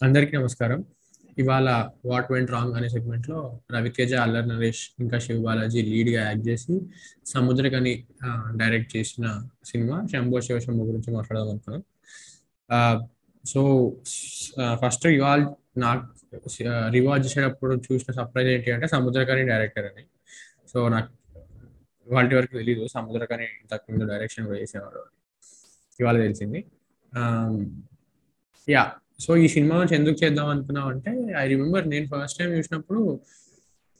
అందరికీ నమస్కారం. ఇవాళ వాట్ వెంట్ రాంగ్ అనే సెగ్మెంట్లో రవితేజ అల్లర్ నరేష్ ఇంకా శివ బాలాజీ లీడ్గా యాక్ట్ చేసి సముద్రకని డైరెక్ట్ చేసిన సినిమా శంభో శివ శంభో గురించి మాట్లాడదాం అనుకున్నాం సో ఫస్ట్ ఇవాళ నాకు రివాజ్ చేసేటప్పుడు చూసిన సర్ప్రైజ్ ఏంటి అంటే సముద్రకని డైరెక్టర్ అని. సో నాకు వాటి వరకు తెలీదు సముద్రకని ఇంతకుముందు డైరెక్షన్ కూడా చేసేవాడు ఇవాళ తెలిసింది. యా సో ఈ సినిమా నుంచి ఎందుకు చేద్దాం అనుకున్నాం అంటే ఐ రిమెంబర్ నేను ఫస్ట్ టైం చూసినప్పుడు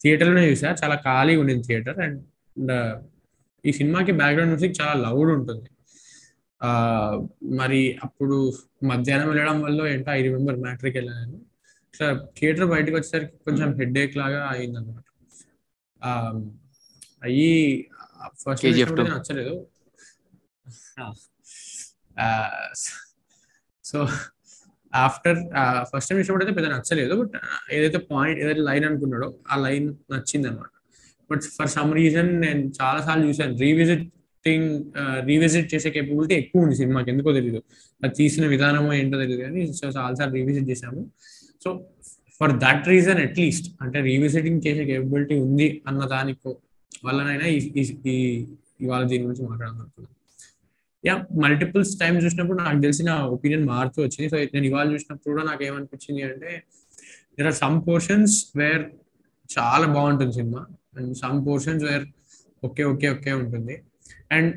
థియేటర్లోనే చూసా. చాలా ఖాళీ ఉండింది థియేటర్ అండ్ ఈ సినిమాకి బ్యాక్గ్రౌండ్ మ్యూజిక్ చాలా లౌడ్ ఉంటుంది. మరి అప్పుడు మధ్యాహ్నం వెళ్ళడం వల్ల ఏంటో ఐ రిమెంబర్ మ్యాట్రిక్ వెళ్ళాను. ఇట్లా థియేటర్ బయటకు వచ్చేసరికి కొంచెం హెడ్ ఏక్ లాగా అయింది అనమాట అయ్యి ఫస్ట్ నచ్చలేదు సో ఆఫ్టర్ ఫస్ట్ టైం ఇష్టపడితే అయితే పెద్ద నచ్చలేదు. బట్ ఏదైతే పాయింట్ ఏదైతే లైన్ అనుకున్నాడో ఆ లైన్ నచ్చింది అనమాట బట్ ఫర్ సమ్ రీజన్ నేను చాలా సార్లు చూసాను రీవిజిటింగ్ రీవిజిట్ చేసే కేపబిలిటీ ఎక్కువ ఉంది సినిమాకి. ఎందుకో తెలియదు అది తీసిన విధానమో ఏంటో తెలియదు కానీ సో చాలాసార్లు రీవిజిట్ చేసాము so for that reason at least అంటే రీవిజిటింగ్ చేసే కేపబిలిటీ ఉంది అన్న దానికి వల్లనైనా ఈ ఇవాళ దీని గురించి మాట్లాడాలనుకున్నాను యా మల్టిపుల్స్ టైమ్ చూసినప్పుడు నాకు తెలిసిన ఒపీనియన్ మారుతూ వచ్చింది. సో నేను ఇవాళ చూసినప్పుడు కూడా నాకు ఏమనిపించింది అంటే there are some portions where చాలా బాగుంటుంది cinema and some portions where okay okay okay ఉంటుంది. అండ్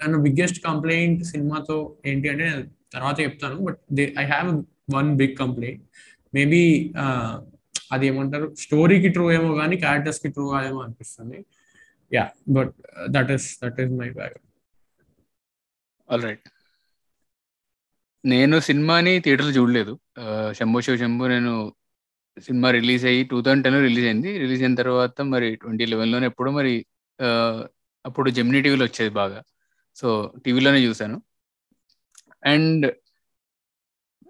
అండ్ బిగ్గెస్ట్ కంప్లైంట్ సినిమాతో ఏంటి అంటే తర్వాత చెప్తాను. But the I have one big complaint maybe అది ఏమంటారు? స్టోరీకి ట్రూ ఏమో కానీ క్యారెక్టర్స్కి ట్రూ కాదేమో అనిపిస్తుంది. Yeah but that is that is my back all right నేను సినిమాని థియేటర్లో చూడలేదు. శంభో శివ శంభో నేను సినిమా రిలీజ్ అయ్యి టూ థౌజండ్ టెన్లో రిలీజ్ అయింది. రిలీజ్ అయిన తర్వాత మరి ట్వంటీ లెవెన్లోనే ఎప్పుడో మరి అప్పుడు జెమినీ టీవీలో వచ్చేది బాగా. సో టీవీలోనే చూశాను. అండ్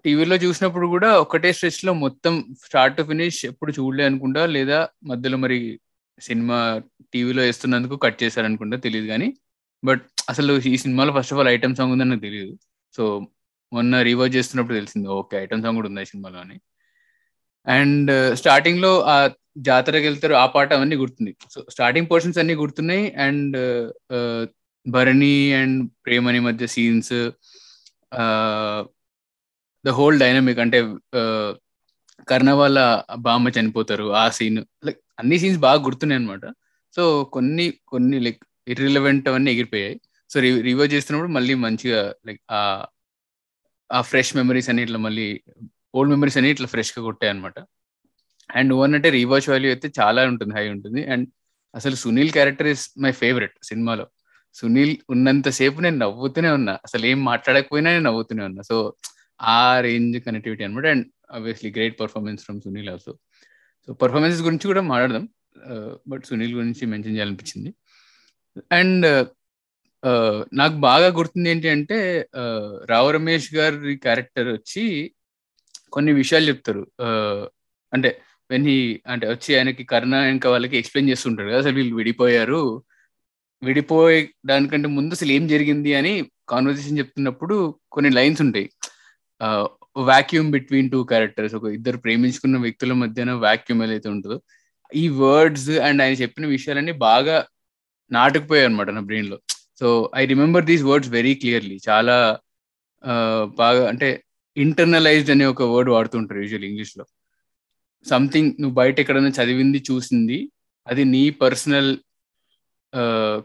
టీవీలో చూసినప్పుడు కూడా ఒకటే స్ట్రెచ్లో మొత్తం స్టార్ట్ టు ఫినిష్ ఎప్పుడు చూడలే అనుకుంటా లేదా మధ్యలో మరి సినిమా టీవీలో వేస్తున్నందుకు కట్ చేశారనుకుంటా తెలియదు కానీ. బట్ అసలు ఈ సినిమాలో first of all item song ఉందని నాకు తెలియదు సో మొన్న రివర్జ్ చేస్తున్నప్పుడు తెలిసింది ఓకే ఐటమ్ సాంగ్ కూడా ఉంది సినిమాలో అని. అండ్ uh, స్టార్టింగ్లో ఆ జాతరకి వెళ్తారు ఆ పాట అవన్నీ గుర్తుంది. సో స్టార్టింగ్ పోర్షన్స్ అన్ని గుర్తున్నాయి and uh, uh, Bharani and ప్రేమని మధ్య సీన్స్ ద హోల్ డైనమిక్ అంటే కర్ణ వాళ్ళ బామ్మ చనిపోతారు ఆ సీన్ లైక్ అన్ని సీన్స్ బాగా గుర్తున్నాయి అనమాట సో కొన్ని కొన్ని లైక్ ఇర్రిలవెంట్ అవన్నీ ఎగిరిపోయాయి. సో రివ్యూ చేస్తున్నప్పుడు మళ్ళీ మంచిగా లైక్ ఆ ఫ్రెష్ మెమరీస్ అని ఇట్లా మళ్ళీ ఓల్డ్ మెమరీస్ అని ఇట్లా ఫ్రెష్గా కొట్టాయి అనమాట అండ్ వన్ అంటే రీవాచ్ వాల్యూ అయితే చాలా ఉంటుంది హై ఉంటుంది. అండ్ అసలు Sunil character is my favourite సినిమాలో. సునీల్ ఉన్నంతసేపు నేను నవ్వుతూనే ఉన్నా. అసలు ఏం మాట్లాడకపోయినా నేను నవ్వుతూనే ఉన్నా. సో ఆ రేంజ్ కనెక్టివిటీ అనమాట and obviously great performance from Sunil also so performances గురించి కూడా మాట్లాడదాం. Uh, బట్ సునీల్ గురించి మెన్షన్ చేయాలనిపించింది. అండ్ నాకు బాగా గుర్తుంది ఏంటి అంటే రావు రమేష్ గారి క్యారెక్టర్ వచ్చి కొన్ని విషయాలు చెప్తారు. అంటే వెన్ హీ అంటే వచ్చి ఆయనకి కర్ణ ఇంకా వాళ్ళకి ఎక్స్ప్లెయిన్ చేస్తుంటారు కదా అసలు వీళ్ళు విడిపోయారు. విడిపోయే దానికంటే ముందు అసలు ఏం జరిగింది అని కాన్వర్సేషన్ చెప్తున్నప్పుడు కొన్ని లైన్స్ ఉంటాయి. వాక్యూమ్ బిట్వీన్ టూ క్యారెక్టర్స్ ఒక ఇద్దరు ప్రేమించుకున్న వ్యక్తుల మధ్యన వాక్యూమ్ ఏదైతే ఉంటుందో ఈ వర్డ్స్ అండ్ ఆయన చెప్పిన విషయాలన్నీ బాగా నాటుకుపోయాయి అనమాట నా బ్రెయిన్లో so I remember these words very clearly. చాలా బాగా అంటే ఇంటర్నలైజ్డ్ అనే ఒక వర్డ్ వాడుతుంటారు యూజువల్ ఇంగ్లీష్లో సంథింగ్ నువ్వు బయట ఎక్కడైనా చదివింది చూసింది అది నీ పర్సనల్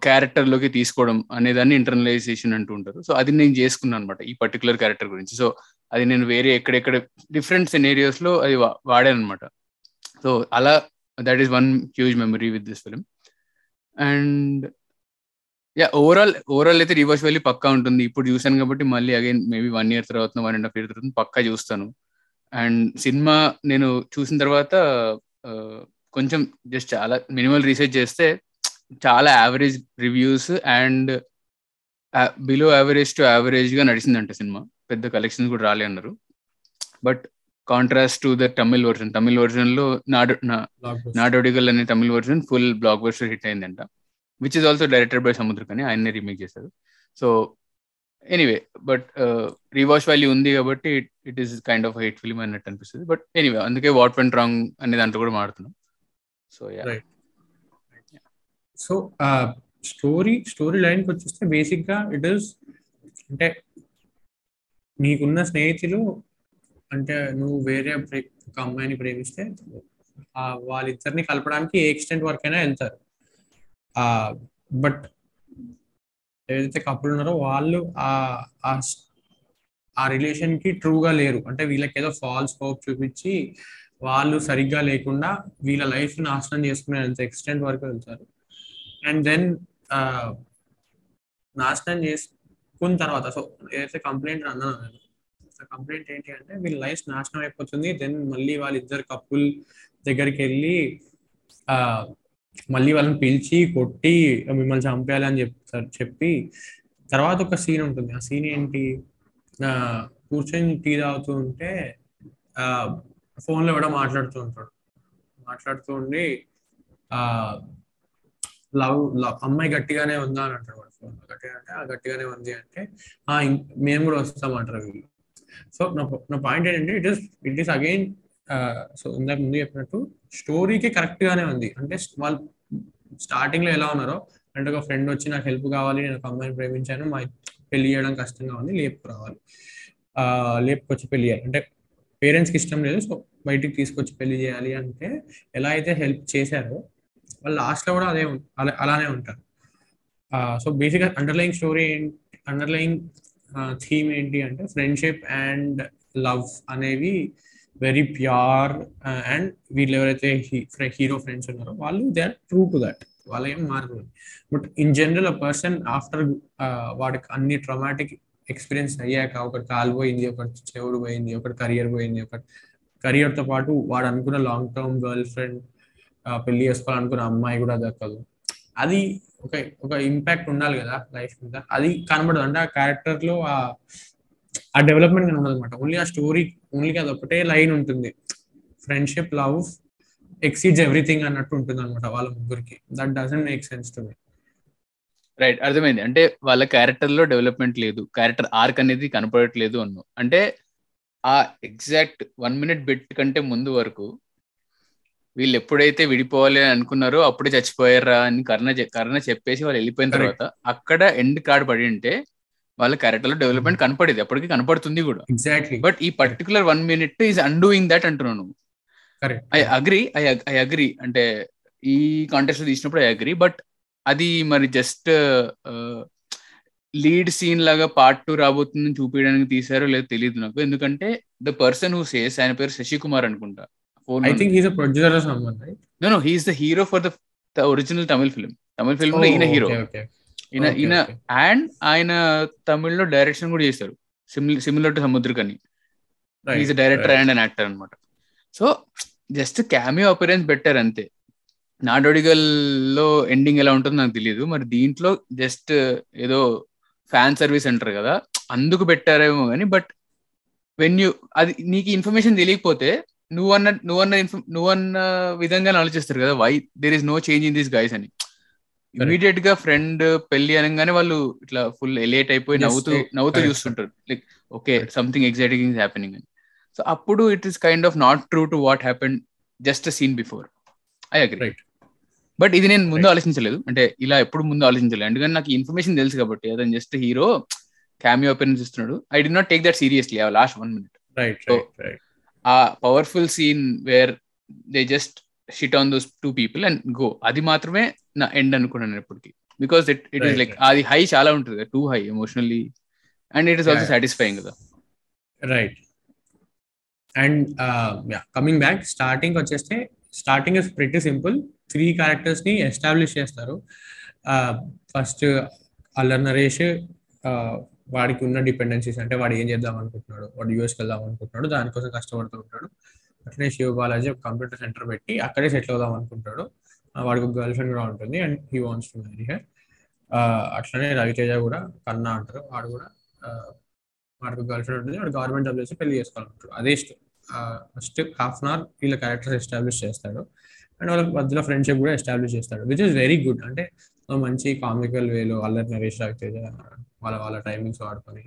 క్యారెక్టర్లోకి తీసుకోవడం అనేదాన్ని ఇంటర్నలైజేషన్ అంటూ ఉంటారు. సో అది నేను చేసుకున్నాను అనమాట ఈ పర్టికులర్ క్యారెక్టర్ గురించి. సో అది నేను వేరే ఎక్కడెక్కడ డిఫరెంట్ సినేరియోస్లో అది వాడాను అనమాట సో అలా that is one huge memory with this film and yeah overall overall అయితే రివర్స్ వెళ్ళి పక్కా ఉంటుంది. ఇప్పుడు చూసాను కాబట్టి మళ్ళీ అగైన్ మేబీ వన్ ఇయర్ తర్వాత వన్ అండ్ హాఫ్ ఇయర్ తర్వాత పక్కా చూస్తాను. అండ్ సినిమా నేను చూసిన తర్వాత కొంచెం జస్ట్ చాలా మినిమల్ రీసెర్చ్ చేస్తే చాలా average reviews and below average to యావరేజ్గా నడిచిందంట సినిమా. పెద్ద కలెక్షన్స్ కూడా రాలే అన్నారు. But contrast to the Tamil version Tamil వర్జన్లో నాడు నాడోడిగల్ అనే Tamil version full blockbuster hit అయిందంట which is also directed by Samuthirakani ఆయన్నే రీమేక్ చేశారు. So anyway but rewatch value ఉంది కాబట్టి it is kind of hate film అన్నట్టు అనిపిస్తుంది. బట్ ఎనీవే అందుకే వాట్ వెంట్ రాంగ్ అనే దాంట్లో కూడా మాడుతున్నాం సో. సో స్టోరీ స్టోరీ లైన్కి వచ్చేస్తే బేసిక్గా ఇట్ ఈస్ అంటే నీకున్న స్నేహితులు అంటే నువ్వు వేరే ప్రే- ఒక అమ్మాయిని ప్రేమిస్తే వాళ్ళిద్దరిని కలపడానికి ఏ ఎక్స్టెంట్ అయినా వెళ్తారు. బట్ ఏదైతే కపుల్ ఉన్నారో వాళ్ళు ఆ ఆ- ఆ రిలేషన్కి ట్రూగా లేరు. అంటే వీళ్ళకి ఏదో ఫాల్స్ హోప్ చూపించి వాళ్ళు సరిగ్గా లేకుండా వీళ్ళ లైఫ్ నాశనం చేసుకునే అంత ఎక్స్టెంట్ వరకు వెళ్తారు. అండ్ దెన్ నాశనం చేసుకున్న తర్వాత సో ఏదైతే కంప్లైంట్ అన్నాను నేను కంప్లైంట్ ఏంటి అంటే వీళ్ళ లైఫ్ నాశనం అయిపోతుంది. దెన్ మళ్ళీ వాళ్ళిద్దరు కప్పుల్ దగ్గరికి వెళ్ళి ఆ, మళ్ళీ వాళ్ళని పిలిచి కొట్టి మిమ్మల్ని చంపేయాలి అని చెప్తారు చెప్పి తర్వాత ఒక సీన్ ఉంటుంది. ఆ సీన్ ఏంటి? ఆ, కూర్చొని టీ తాగుతూ ఉంటే ఆ phone లో కూడా మాట్లాడుతూ ఉంటాడు. మాట్లాడుతూ ఉండి ఆ లవ్ లవ్ అమ్మాయి గట్టిగానే ఉందా అని అంటాడు వాడు ఫోన్ గట్టిగా అంటే ఆ గట్టిగానే ఉంది అంటే ఆ మేము కూడా వస్తామంటారు వీళ్ళు. సో నా నా పాయింట్ ఏంటంటే it is it is again so ఇందాక ముందు చెప్పినట్టు స్టోరీకి కరెక్ట్ గానే ఉంది. అంటే వాళ్ళు స్టార్టింగ్లో ఎలా ఉన్నారో అంటే ఒక ఫ్రెండ్ వచ్చి నాకు హెల్ప్ కావాలి నేను ఒక అమ్మాయిని ప్రేమించాను మా పెళ్ళి చేయడం కష్టంగా ఉంది లేపు రావాలి. ఆ, లేపుకొచ్చి పెళ్ళి చేయాలి. అంటే పేరెంట్స్కి ఇష్టం లేదు సో బయటికి తీసుకొచ్చి పెళ్ళి చేయాలి అంటే ఎలా అయితే హెల్ప్ చేశారో వాళ్ళు లాస్ట్లో కూడా అదే అలానే ఉంటారు. సో బేసిక్గా అండర్లయింగ్ స్టోరీ ఏంటి అండర్లయింగ్ థీమ్ ఏంటి అంటే ఫ్రెండ్షిప్ అండ్ లవ్ అనేవి వెరీ ప్యూర్ అండ్ వీళ్ళు ఎవరైతే హీరో ఫ్రెండ్స్ ఉన్నారో వాళ్ళు they are true to that వాళ్ళు ఏం మారదు but in general a person after వాడికి అన్ని ట్రమాటిక్ ఎక్స్పీరియన్స్ అయ్యాక ఒకటి కాలు పోయింది ఒకటి చెవుడు పోయింది ఒకటి కెరియర్ పోయింది ఒకటి career తో పాటు వాడు అనుకున్న లాంగ్ టర్మ్ గర్ల్ ఫ్రెండ్ పెళ్ళి చేసుకోవాలనుకున్న అమ్మాయి కూడా దక్కదు. అది ఒక ఒక ఇంపాక్ట్ ఉండాలి కదా లైఫ్ మీద. అది కనబడదు. అంటే ఆ క్యారెక్టర్లో ఆ ఆ డెవలప్మెంట్ కనబడదు అనమాట ఓన్లీ ఆ స్టోరీ ఓన్లీ అది ఒకటే లైన్ ఉంటుంది. ఫ్రెండ్షిప్ లవ్ ఎక్సీడ్స్ ఎవ్రీథింగ్ అన్నట్టు ఉంటుంది అనమాట వాళ్ళ ముగ్గురికి. That doesn't make sense to me right అర్థమైంది. అంటే వాళ్ళ క్యారెక్టర్లో డెవలప్మెంట్ లేదు. క్యారెక్టర్ ఆర్క్ అనేది కనపడట్లేదు అన్ను. అంటే ఆ ఎగ్జాక్ట్ వన్ మినిట్ బిట్ కంటే ముందు వరకు వీళ్ళు ఎప్పుడైతే విడిపోవాలి అని అనుకున్నారో అప్పుడే చచ్చిపోయారా అని కర్ణ కర్ణ చెప్పేసి వాళ్ళు వెళ్ళిపోయిన. తర్వాత అక్కడ ఎండ్ కార్డ్ పడి ఉంటే వాళ్ళ క్యారెక్టర్లో డెవలప్మెంట్ కనపడేది. అప్పటికి కనపడుతుంది కూడా. ఎగ్జాక్ట్లీ బట్ ఈ particular one minute is undoing that అంటున్నాను I agree I I agree. అంటే ఈ కాంటెస్ట్ తీసినప్పుడు ఐ అగ్రి. బట్ అది మరి జస్ట్ లీడ్ సీన్ లాగా పార్ట్ టూ రాబోతుందని చూపించడానికి తీసారో లేదో తెలియదు నాకు. ఎందుకంటే ద పర్సన్ హూ సేస్ ఆయన పేరు శశి కుమార్ అనుకుంటా. I think he's a producer or someone right no no he's the hero for the original Tamil film Tamil ఫిల్మ్లో ఈయన హీరో ఓకే ఈయన ఈయన అండ్ ఆయన తమిళ్ళో డైరెక్షన్ కూడా చేశారు similar to Samuthirakani is director and an actor అనమాట so just cameo appearance పెట్టారు అంతే. నాడోడిగల్లో ఎండింగ్ ఎలా ఉంటుందో నాకు తెలియదు. మరి దీంట్లో జస్ట్ ఏదో ఫ్యాన్ సర్వీస్ అంటారు కదా. అందుకు పెట్టారేమో కానీ బట్ వెన్ యూ అది నీకు ఇన్ఫర్మేషన్ తెలియకపోతే నువ్వన్న నువ్వన్న ఇన్ఫ- నువ్వన్న విధంగా ఆలోచిస్తారు కదా why there is no change in this guys అని. ఇమీడియట్గా ఫ్రెండ్ పెళ్ళి అనగానే వాళ్ళు ఇట్లా ఫుల్ ఎలేట్ అయిపోయి నవ్వుతూ eh, నవ్వుతూ చూస్తుంటారు. Like okay. Something exciting is happening అని. సో అప్పుడు it is kind of not true to what happen just scene before I agree. But ఇది నేను ముందు. ఆలోచించలేదు. అంటే ఇలా ఎప్పుడు ముందు ఆలోచించలేదు. ఎందుకంటే నాకు ఇన్ఫర్మేషన్ తెలుసు కాబట్టి అతను జస్ట్ హీరో క్యామియో అపిరెన్స్ ఇస్తున్నాడు. I did not take that seriously last one minute right ఆ powerful scene where they just shit on those two people and go అది మాత్రమే నా ఎండ్ అనుకున్నాను నేను ఇప్పటికి because it it is like. అది high చాలా ఉంటుంది. Too high emotionally and it is also. Satisfying కదా. Right and coming back starting వచ్చేస్తే starting is pretty simple three క్యారెక్టర్స్ని establish చేస్తారు. ఫస్ట్ అల్లర్ నరేష్ uh, వాడికి ఉన్న డిపెండెన్సీస్ అంటే వాడు ఏం చేద్దాం అనుకుంటున్నాడు? వాడు యూఎస్కి వెళ్దాం అనుకుంటున్నాడు? దానికోసం కష్టపడుతూ ఉంటాడు. అట్లనే శివ బాలాజీ ఒక కంప్యూటర్ సెంటర్ పెట్టి అక్కడే సెటిల్ అవుదాం అనుకుంటాడు. వాడికి ఒక గర్ల్ ఫ్రెండ్ కూడా ఉంటుంది and he wants to marry her అట్లనే రవితేజ కూడా కన్నా అంటారు. వాడు కూడా వాడికి గర్ల్ ఫ్రెండ్ ఉంటుంది. వాడు గవర్నమెంట్ జాబ్ చేసి పెళ్ళి చేసుకోవాలంటాడు అదే ఫస్ట్ హాఫ్ అన్ అవర్ వీళ్ళ క్యారెక్టర్స్ ఎస్టాబ్లిష్ చేస్తాడు. అండ్ వాళ్ళ మధ్యలో ఫ్రెండ్షిప్ కూడా ఎస్టాబ్లిష్ చేస్తాడు విచ్ ఇస్ వెరీ గుడ్ అంటే మంచి కామికల్ వేలో అల్లరి నరేష్ రవితేజ వాళ్ళ వాళ్ళ టైమింగ్స్ వాడుకొని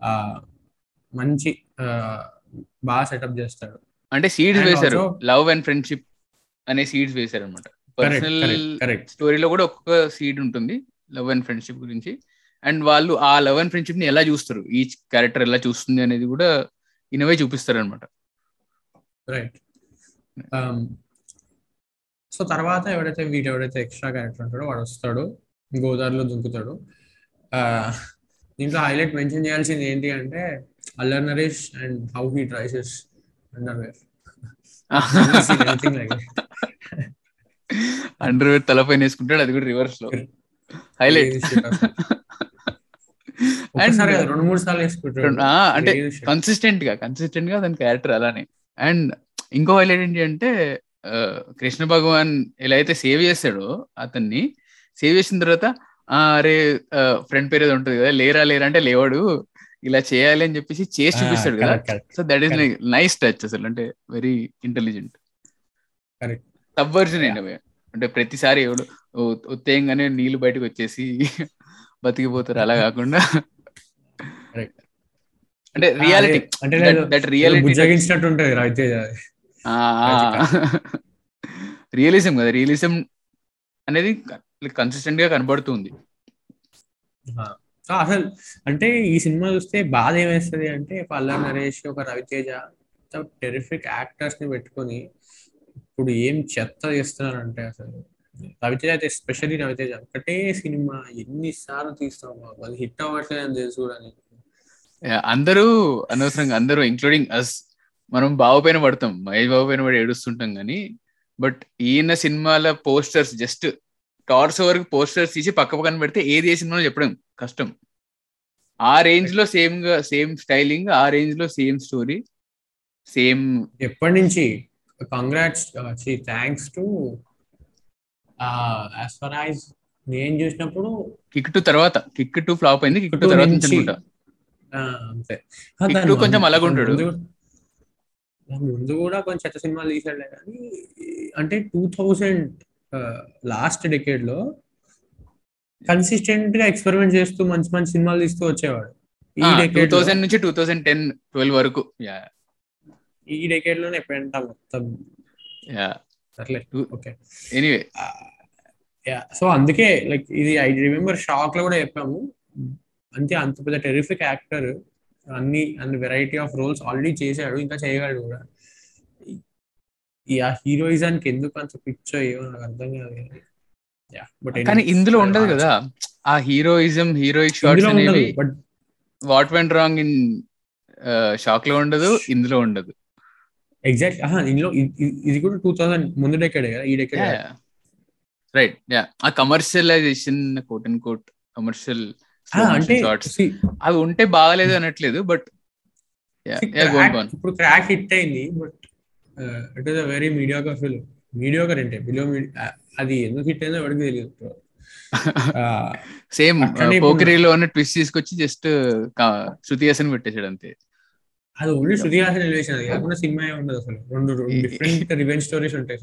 ఆ మంచి బాగా సెటప్ చేస్తాడు. అంటే సీడ్స్ వేశారు. లవ్ అండ్ ఫ్రెండ్షిప్ అనే సీడ్స్ వేశారు అనమాట పర్సనల్ స్టోరీలో కూడా ఒక్కొక్క సీడ్ ఉంటుంది లవ్ అండ్ ఫ్రెండ్షిప్ గురించి. అండ్ వాళ్ళు ఆ లవ్ అండ్ ఫ్రెండ్షిప్ని ఎలా చూస్తారు? ఈచ్ క్యారెక్టర్ ఎలా చూస్తుంది అనేది కూడా ఇనవే చూపిస్తారు అనమాట రైట్ సో తర్వాత ఎవడైతే వీడు ఎవడైతే ఎక్స్ట్రా క్యారెక్టర్ ఉంటాడో వాడు వస్తాడు గోదావరిలో దుంకుతాడు. దీంట్లో హైలైట్ మెన్షన్ చేయాల్సింది ఏంటి అంటే Allari Naresh and how he tries his underwear under తలపైన వేసుకుంటాడు అది కూడా రివర్స్లో. హైలైట్ కాదు, రెండు మూడు సార్లు వేసుకుంటాడు. అంటే. కన్సిస్టెంట్గా కన్సిస్టెంట్గా దాని క్యారెక్టర్ అలానే. అండ్ ఇంకో హైలైట్ ఏంటి అంటే కృష్ణ భగవాన్ ఎలా అయితే సేవ్ చేస్తాడో అతన్ని సేవ్ చేసిన తర్వాత "ఆ, అరే ఫ్రెండ్ పేరు ఏదో ఉంటుంది కదా లేరా లేరా అంటే లేవాడు. ఇలా చేయాలి అని చెప్పేసి చేసి చూపిస్తాడు కదా. So that is. Nice touch అసలు అంటే వెరీ ఇంటెలిజెంట్. సబ్వర్జన్ అండి అంటే ప్రతిసారి ఎవడు ఉత్తేయంగానే నీళ్ళు బయటకు వచ్చేసి బతికిపోతారు. అలా కాకుండా. అంటే రియాలిటీ అంటే దట్ రియాలిటీ ఉంటుంది రియలిజం కదా రియలిజం అనేది కన్సిస్టెంట్గా కనబడుతుంది. అసలు అంటే ఈ సినిమా చూస్తే బాధ ఏమేస్తుంది అంటే పల్లా నరేష్ ఒక రవితేజ టెరిఫిక్ యాక్టర్స్ని పెట్టుకొని ఇప్పుడు ఏం చెత్త చేస్తున్నారంటే అసలు. రవితేజ అయితే ఎస్పెషల్లీ రవితేజ. ఒకటే సినిమా ఎన్నిసార్లు తీస్తాం బాబు. అది హిట్ అవ్వట్లేదు అని తెలుసు కూడా అందరూ అనవసరంగా అందరూ ఇంక్లూడింగ్ అస్ మనం బాబు పైన పడతాం. మహేష్ బాబు పైన పడి ఏడుస్తుంటాం కానీ బట్ ఈయన సినిమాల పోస్టర్స్ జస్ట్ టార్స్ వరకు పోస్టర్స్ తీసి పక్క పక్కన పెడితే ఏది సినిమాలో చెప్పడం కష్టం. ఆ రేంజ్లో సేమ్గా సేమ్ స్టైలింగ్ ఆ రేంజ్లో సేమ్ స్టోరీ సేమ్ ఎప్పటి నుంచి congrats thanks to as far as నేను చూసినప్పుడు కిక్ టు తర్వాత కిక్ టు ఫ్లాప్ అయింది కిక్ టు తర్వాత అనుకుంటా. అంతే. కొంచెం ముందు- అలాగే ఉంటాడు. ముందు కూడా- కొంచెం చెత్త సినిమాలు తీసాడులే కానీ అంటే టూ థౌజండ్ లాస్ట్ డెకేడ్లో కన్సిస్టెంట్గా ఎక్స్పెరిమెంట్ చేస్తూ మంచి మంచి సినిమాలు తీస్తూ వచ్చేవాడు. ఈ డెకేడ్ థౌసండ్ నుంచి టూ థౌసండ్ టెన్ ట్వెల్వ్ వరకు. యా ఈ డెకేడ్లోనే పెంట మొత్తం. ఓకే. ఎనీవే యా సో అందుకే లైక్ ఇది ఐ రిమెంబర్ షాక్లో కూడా చెప్పాము. అంతే అంత పెద్ద టెరిఫిక్ యాక్టర్ అన్ని అన్ని వెరైటీ ఆఫ్ రోల్స్ ఆల్రెడీ చేశాడు ఇంకా చేయగలడు కూడా. ఈ ఆ హీరోయిజానికి ఎందుకు అంత పిచ్చో ఏమో నాకు అర్థం కాదు కానీ ఇందులో ఉండదు కదా. ఆ హీరోయిజం హీరోయిక్ షార్ట్స్ అనేవి but what went wrong in షాక్లో ఉండదు ఇందులో ఉండదు. ఎగ్జాక్ట్ ఇందులో ఇది కూడా టూ థౌసండ్ ముందు డెకేడ్ కదా ఈ డెకేడ్ రైట్ యా ఆ commercialization quote and quote commercial అంటే షార్ట్స్ see, అవి ఉంటే బాగలేదు అనట్లేదు బట్ ఇప్పుడు క్రాక్ హిట్ అయింది but it is a very mediocre film mediocre అంటే బిలో అది ఎందుకు హిట్ అయిందో ఎవరికి తెలియదు. సేమ్ పోకరీలో ఉన్న ట్విస్ట్ తీసుకొచ్చి జస్ట్ శృతి హాసన్ పెట్టేశాడు అంతే. అది ఓన్లీ శృతి హాసన్ ఎలివేషన్ అది కాకుండా సినిమా ఉండదు అసలు. రెండు డిఫరెంట్ రివెంజ్ స్టోరీస్ ఉంటాయి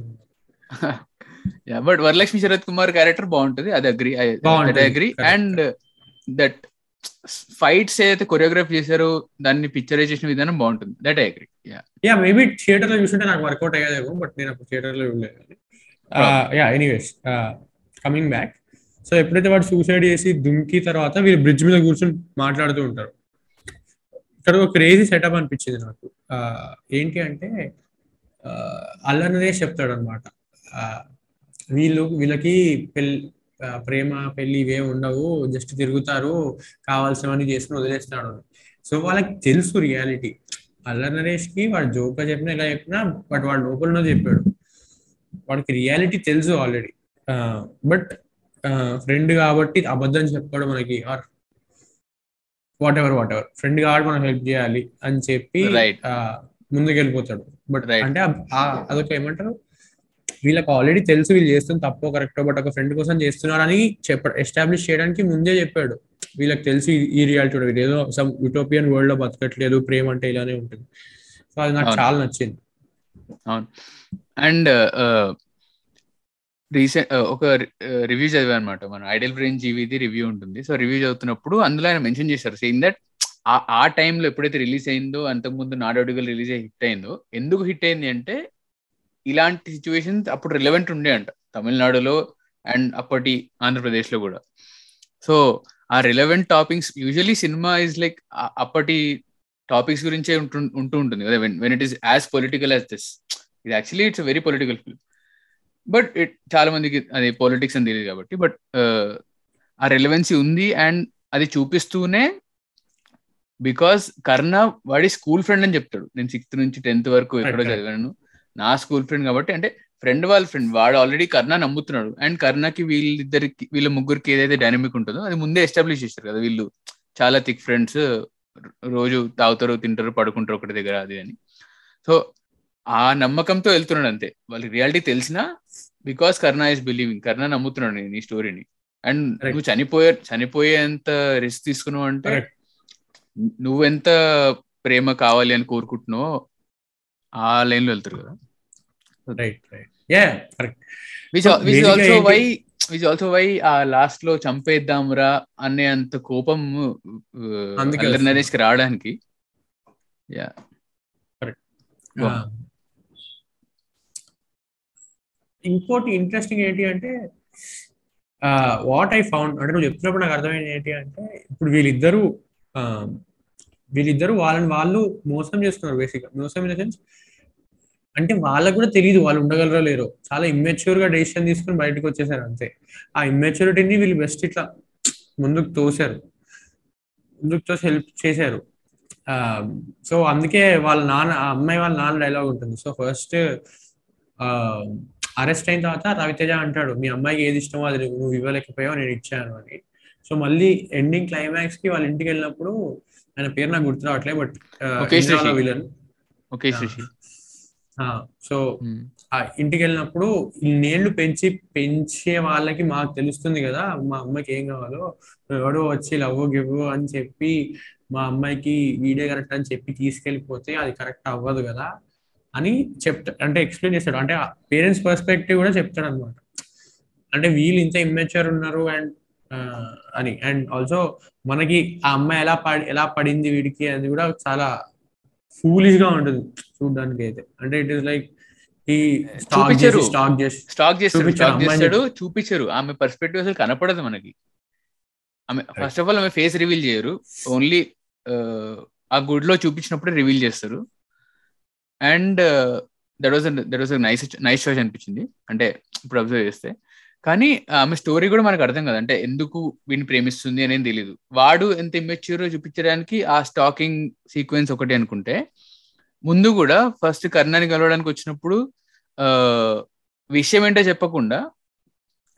బట్ వరలక్ష్మి శరత్ కుమార్ క్యారెక్టర్ బాగుంటది. అది agree agree and that fights ఏదైతే కొరియోగ్రాఫ్ చేశారో దాన్ని పిక్చరైజ్ చేసిన విధానం బాగుంటుంది. That I agree yeah yeah maybe థియేటర్లో చూస్తుంటే నాకు వర్కౌట్ అయ్యేదేమో బట్ నేను అప్పుడు థియేటర్లో చూడలేదు yeah anyways coming back so ఎప్పుడైతే వాడు సూసైడ్ చేసి దుంకి తర్వాత వీళ్ళు బ్రిడ్జ్ మీద కూర్చొని మాట్లాడుతూ ఉంటారు. ఇక్కడ ఒక క్రేజీ సెటప్ అనిపించింది నాకు. Ah, ఏంటి అంటే అల్లనదే చెప్తాడు అనమాట వీళ్ళు వీళ్ళకి పెళ్ళి ప్రేమ పెళ్ళి ఇవే ఉండవు. జస్ట్ తిరుగుతారు. కావాల్సినవన్నీ చేసుకుని వదిలేస్తాడు. సో వాళ్ళకి తెలుసు రియాలిటీ. అల్లరి నరేష్కి వాడు జోక్గా చెప్పినా ఇలా చెప్పినా బట్ వాడు లోపల ఉన్నది చెప్పాడు. వాడికి రియాలిటీ తెలుసు ఆల్రెడీ. బట్ ఫ్రెండ్ కాబట్టి అబద్ధం చెప్పాడు మనకి. Or whatever whatever friend కాబట్టి మనం హెల్ప్ చేయాలి అని చెప్పి ముందుకు వెళ్ళిపోతాడు బట్. అంటే అదొక ఏమంటారు? వీళ్ళకి ఆల్రెడీ తెలుసు వీళ్ళు చేస్తుంది తప్పో కరెక్టో బట్ ఒక ఫ్రెండ్ కోసం చేస్తున్నారని చెప్ప ఎస్టాబ్లిష్ చేయడానికి ముందే చెప్పాడు. వీళ్ళకి తెలుసు ఈ- రియాలిటీ ఏదో సమ్ యూటోపియన్ వరల్డ్లో బతకట్లేదు ప్రేమ అంటే ఇలానే ఉంటుంది. సో అది నాకు. చాలా నచ్చింది. అండ్ రీసెంట్ ఒక రివ్యూ చదివా అనమాట మన ఐడల్ బ్రెయిన్ జీవిది రివ్యూ ఉంటుంది. సో రివ్యూ చదువుతున్నప్పుడు అందులో ఆయన మెన్షన్ చేశారు సేమ్ దట్ ఆ టైంలో ఎప్పుడైతే రిలీజ్ అయిందో అంతకుముందు నాడోడిగల్ రిలీజ్ అయ్యి హిట్ అయిందో ఎందుకు హిట్ అయింది అంటే ఇలాంటి సిచ్యువేషన్ అప్పుడు రిలవెంట్ ఉండే అంట తమిళనాడులో అండ్ అప్పటి ఆంధ్రప్రదేశ్లో కూడా. సో ఆ relevant topics usually cinema is like అప్పటి టాపిక్స్ గురించే ఉంటూ ఉంటూ ఉంటుంది కదా when it is as political as this ఇది actually it's very political film but it చాలా మందికి అది పాలిటిక్స్ అని తెలియదు కాబట్టి బట్ ఆ రెలవెన్సీ ఉంది అండ్ అది చూపిస్తూనే బికాస్ కర్ణ వాడి స్కూల్ ఫ్రెండ్ అని చెప్తాడు. నేను సిక్స్త్ నుంచి టెన్త్ వరకు ఎక్కడో చదివాను. నా స్కూల్ ఫ్రెండ్ కాబట్టి అంటే ఫ్రెండ్ వాళ్ళ ఫ్రెండ్ వాడు ఆల్రెడీ కర్ణ నమ్ముతున్నాడు. అండ్ కర్ణకి వీళ్ళిద్దరికి వీళ్ళ ముగ్గురికి ఏదైతే డైనమిక్ ఉంటుందో అది ముందే ఎస్టాబ్లిష్ చేశారు కదా వీళ్ళు. చాలా థిక్ ఫ్రెండ్స్ రోజు తాగుతారు తింటారు పడుకుంటారు ఒకటి దగ్గర అది అని. సో ఆ నమ్మకంతో వెళ్తున్నాడు అంతే. వాళ్ళకి రియాలిటీ తెలిసినా because Karna is believing Karna నమ్ముతున్నాడు నీ. స్టోరీని అండ్ నువ్వు చనిపోయే చనిపోయేంత రిస్క్ తీసుకున్నావు అంటే నువ్వెంత ప్రేమ కావాలి అని కోరుకుంటున్నావు ఆ లైన్లో వెళ్తారు కదా. Right right yeah correct which which also why which also why ఆ లాస్ట్లో చంపేద్దాంరా అనే అంత కోపం నరేష్కి రావడానికి. యా ఇంకోటి ఇంట్రెస్టింగ్ ఏంటి అంటే వాట్ ఐ ఫౌండ్ అంటే నువ్వు చెప్తున్నప్పుడు నాకు అర్థమైంది ఏంటి అంటే ఇప్పుడు వీళ్ళిద్దరూ వీళ్ళిద్దరూ వాళ్ళని వాళ్ళు మోసం చేస్తున్నారు బేసిక్గా మోసం ఇన్ ద సెన్స్ అంటే వాళ్ళకు కూడా తెలియదు వాళ్ళు ఉండగలరో లేరో. చాలా ఇమ్మెచ్యూర్గా డెసిషన్ తీసుకుని బయటకు వచ్చేసారు అంతే. ఆ ఇమ్మెచ్యూరిటీని వీళ్ళు బెస్ట్ ఇట్లా ముందుకు తోసారు ముందుకు తోసి హెల్ప్ చేశారు. సో అందుకే వాళ్ళ నాన్న ఆ అమ్మాయి వాళ్ళ నాన్న డైలాగ్ ఉంటుంది. సో ఫస్ట్ అరెస్ట్ అయిన తర్వాత రవితేజ అంటాడు మీ అమ్మాయికి ఏది ఇష్టమో అది నువ్వు ఇవ్వలేకపోయావు నేను ఇచ్చాను అని. సో మళ్ళీ ఎండింగ్ క్లైమాక్స్కి వాళ్ళ ఇంటికి వెళ్ళినప్పుడు ఆయన పేరు నాకు గుర్తు రావట్లేదు బట్ విలన్ సో ఆ ఇంటికి వెళ్ళినప్పుడు నేళ్ళు పెంచి పెంచే వాళ్ళకి మాకు తెలుస్తుంది కదా మా అమ్మాయికి ఏం కావాలో. ఎవడో వచ్చి లవ్ గివ్ అని చెప్పి మా అమ్మాయికి వీడియో కరెక్ట్ అని చెప్పి తీసుకెళ్ళిపోతే అది కరెక్ట్ అవ్వదు కదా అని చెప్తా అంటే ఎక్స్ప్లెయిన్ చేస్తాడు. అంటే పేరెంట్స్ పర్స్పెక్టివ్ కూడా చెప్తాడు అనమాట అంటే వీళ్ళు ఇంత ఇమ్మెచ్యూర్ ఉన్నారు అండ్ అని. అండ్ ఆల్సో మనకి ఆ అమ్మాయి ఎలా పడి ఎలా పడింది వీడికి అది కూడా చాలా ఫూలిష్గా ఉంటుంది. చూడడానికి అయితే అంటే ఇట్ ఇస్ లైక్ చూపించారు. స్టాక్ చేసి స్టాక్ చేస్తాడు చూపించారు. ఆమె పర్స్పెక్టివ్ అసలు కనపడదు మనకి. ఆమె ఫస్ట్ ఆఫ్ ఆల్ ఆమె ఫేస్ రివీల్ చేయరు. ఓన్లీ ఆ గుడ్లో చూపించినప్పుడే రివీల్ చేస్తారు. And that was that was nice nice choice అనిపించింది. అంటే ఇప్పుడు అబ్జర్వ్ చేస్తే. కానీ ఆమె స్టోరీ కూడా మనకు అర్థం కదా. అంటే ఎందుకు వీడిని ప్రేమిస్తుంది అనేది తెలియదు వాడు ఎంత ఇమ్మెచ్యూర్ చూపించడానికి ఆ స్టాకింగ్ సీక్వెన్స్ ఒకటి అనుకుంటే ముందు కూడా ఫస్ట్ కర్ణాని కలవడానికి వచ్చినప్పుడు విషయం ఏంటో చెప్పకుండా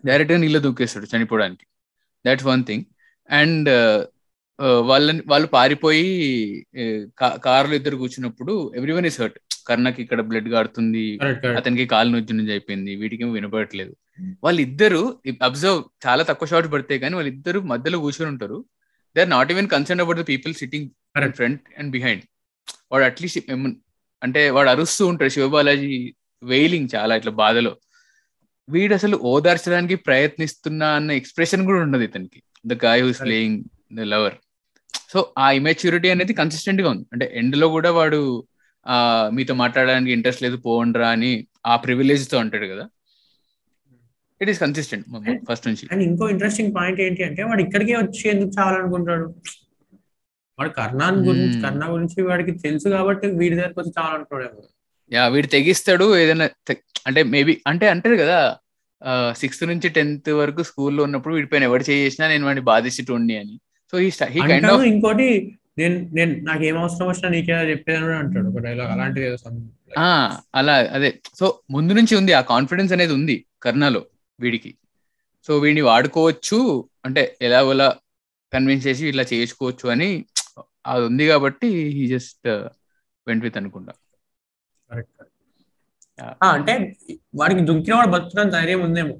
డైరెక్ట్గా నీళ్ళు దూకేస్తాడు చనిపోవడానికి. దాట్స్ వన్ థింగ్ అండ్ వాళ్ళని వాళ్ళు పారిపోయి కార్లో ఇద్దరు కూర్చున్నప్పుడు ఎవ్రీ వన్ ఇస్ హర్ట్ కర్ణకి ఇక్కడ బ్లడ్ కాడుతుంది అతనికి కాలు నొచ్చి నుంచి అయిపోయింది వీటికి వినపడట్లేదు. వాళ్ళిద్దరు అబ్జర్వ్ చాలా తక్కువ షార్ట్స్ పడతాయి కానీ వాళ్ళిద్దరు మధ్యలో కూర్చొని ఉంటారు. They are not even concern about the people sitting front and behind వాడు అట్లీస్ట్ అంటే వాడు అరుస్తూ ఉంటాడు శివబాలాజీ వెయిలింగ్ చాలా ఇట్లా బాధలో. వీడు అసలు ఓదార్చడానికి ప్రయత్నిస్తున్నా అన్న ఎక్స్ప్రెషన్ కూడా ఉండదు ఇతనికి. The guy who's playing the lover so ఆ ఇమెచ్యూరిటీ అనేది కన్సిస్టెంట్గా ఉంది. అంటే ఎండ్లో కూడా వాడు ఆ మీతో మాట్లాడడానికి ఇంట్రెస్ట్ లేదు పోండ్రా అని ఆ ప్రివిలేజ్తో అంటాడు కదా. ఇట్ ఈస్ కన్సిస్టెంట్ ఫస్ట్ నుంచి. అండ్ ఇంకో ఇంట్రెస్టింగ్ పాయింట్ ఏంటి అంటే వాడు ఇక్కడికే వచ్చి ఎందుకు చావాలనుకుంటాడు వాడు కర్ణాన్ గురించి కర్ణ గురించి వాడికి తెలుసు కాబట్టి వీడి దగ్గరకు వచ్చి చావాలనుకోవడం యా వీడు తెగిస్తాడు ఏదైనా అంటే మేబీ అంటే అంటారు కదా సిక్స్త్ నుంచి టెన్త్ వరకు స్కూల్లో ఉన్నప్పుడు వీడిపైన ఎవరు చేసినా నేను వాడిని బాధిస్తుండి అని. సో హీ కైండ్ ఆఫ్ ఇంకోటి నేను నేను నాకు ఏం అవసరం వచ్చినా నీకే చెప్పేదని కూడా అంటాడు. ఒక డైలాగ్ అలాంటిది అలా అదే. సో ముందు నుంచి ఉంది ఆ కాన్ఫిడెన్స్ అనేది ఉంది కర్ణలో వీడికి. సో వీడిని వాడుకోవచ్చు అంటే ఎలాగోలా కన్విన్స్ చేసి ఇట్లా చేసుకోవచ్చు అని అది ఉంది కాబట్టి హీ జస్ట్ వెంట్ విత్ అనుకుంటా. అంటే వాడికి దుంకిన వాడు బతుకున్న ధైర్యం ఉందేమో.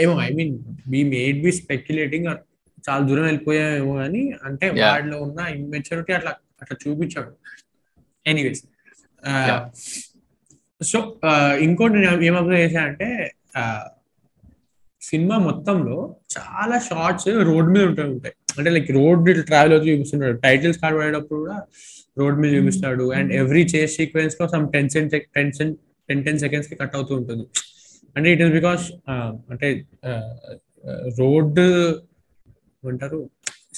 ఏమో I mean be made be speculating చాలా దూరం వెళ్ళిపోయామేమో కానీ అంటే వాడిలో ఉన్న ఇమ్మెచ్యూరిటీ అట్లా అట్లా చూపించాడు. ఎనీవేస్ సో ఇంకోటి నేను ఏం అబ్జర్వ్ చేశానంటే సినిమా మొత్తంలో చాలా షార్ట్స్ రోడ్ మీద ఉంటాయి ఉంటాయి. అంటే లైక్ రోడ్ ట్రావెల్ అవుతూ చూపిస్తుంటాడు. టైటిల్స్ కార్డ్ పడేటప్పుడు కూడా రోడ్ మీద చూపిస్తాడు. And every chase సీక్వెన్స్లో some ten ten ten ten ten సెకండ్స్కి cut అవుతూ ఉంటుంది. అంటే ఇట్ ఇస్ బికాస్ అంటే రోడ్ అంటారు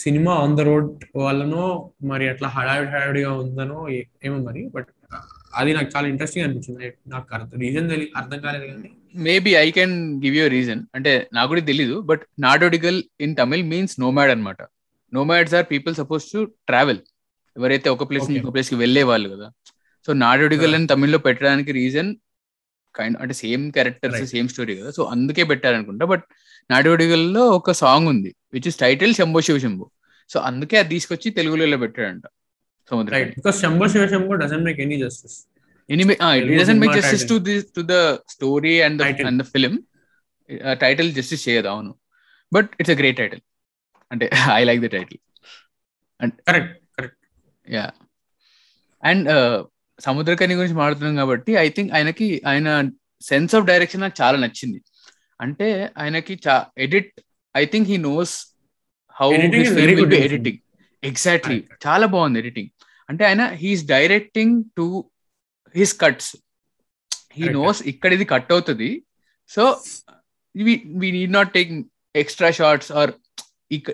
సినిమా ఆన్ ద రోడ్ వల్లనో మరి అట్లా హడావిడి హడావిడిగా ఉందనో ఏమో మరి. బట్ అది నాకు చాలా ఇంట్రెస్టింగ్ అనిపించింది. నాకు అర్థం రీజన్ అర్థం కాలేదు కానీ maybe I can give you reason అంటే నాకు కూడా తెలీదు but Nadodigal in Tamil means nomad అనమాట nomads are people suppose to travel ఎవరైతే ఒక ప్లేస్ నుంచి ప్లేస్కి వెళ్ళే వాళ్ళు కదా. సో నాడోడిగల్ అని తమిళ్ళో పెట్టడానికి రీజన్ కైండ్ అంటే సేమ్ క్యారెక్టర్స్. సేమ్ స్టోరీ కదా. సో అందుకే పెట్టారనుకుంటా బట్ నాడోడిగల్లో ఒక సాంగ్ ఉంది which is title Shambho Shiva Shambho so అందుకే అది తీసుకొచ్చి తెలుగులో పెట్టాడంట. Samudra because Shambho Shiva Shambho doesn't make any justice cinema justice to the to the story and Title. And the film title justice చేయదు అవును. But it's a great title అంటే I like the title correct correct yeah and Samuthirakani గురించి మాట్లాడుతున్నాం కాబట్టి I think ఆయనకి ఆయన sense of direction నాకు చాలా నచ్చింది. అంటే ఆయనకి edit I think he knows how. Editing exactly. చాలా బాగుంది ఎడిటింగ్ అంటే ఆయన he's directing to his cuts he. Knows ఇక్కడ ఇది కట్ అవుతుంది so we need not take extra shots or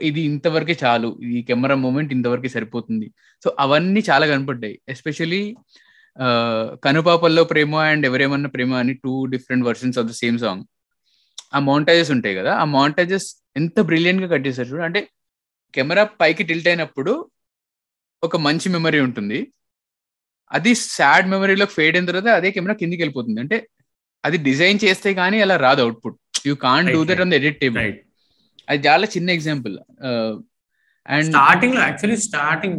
ఇది ఇంతవరకే చాలు ఈ కెమెరా మూమెంట్ ఇంతవరకే సరిపోతుంది సో అవన్నీ చాలా కనపడ్డాయి ఎస్పెషలీ కనుపాపల్లో ప్రేమ అండ్ ఎవరేమన్నా ప్రేమ అని two different versions of the same song ఆ మౌంటేజెస్ ఉంటాయి కదా ఆ మౌంటేజెస్ ఎంత బ్రిలియంట్గా కట్ చేశారు చూడు. అంటే కెమెరా పైకి టిల్ట్ అయినప్పుడు ఒక మంచి మెమరీ ఉంటుంది. అది సాడ్ మెమరీలో ఫేడ్ అయిన తర్వాత అదే కెమెరా కిందికి వెళ్ళిపోతుంది. అంటే అది డిజైన్ చేస్తే గానీ అలా రాదు output. You can do that on the edit table. అది చాలా చిన్న ఎగ్జాంపుల్. అండ్ స్టార్టింగ్లో actually starting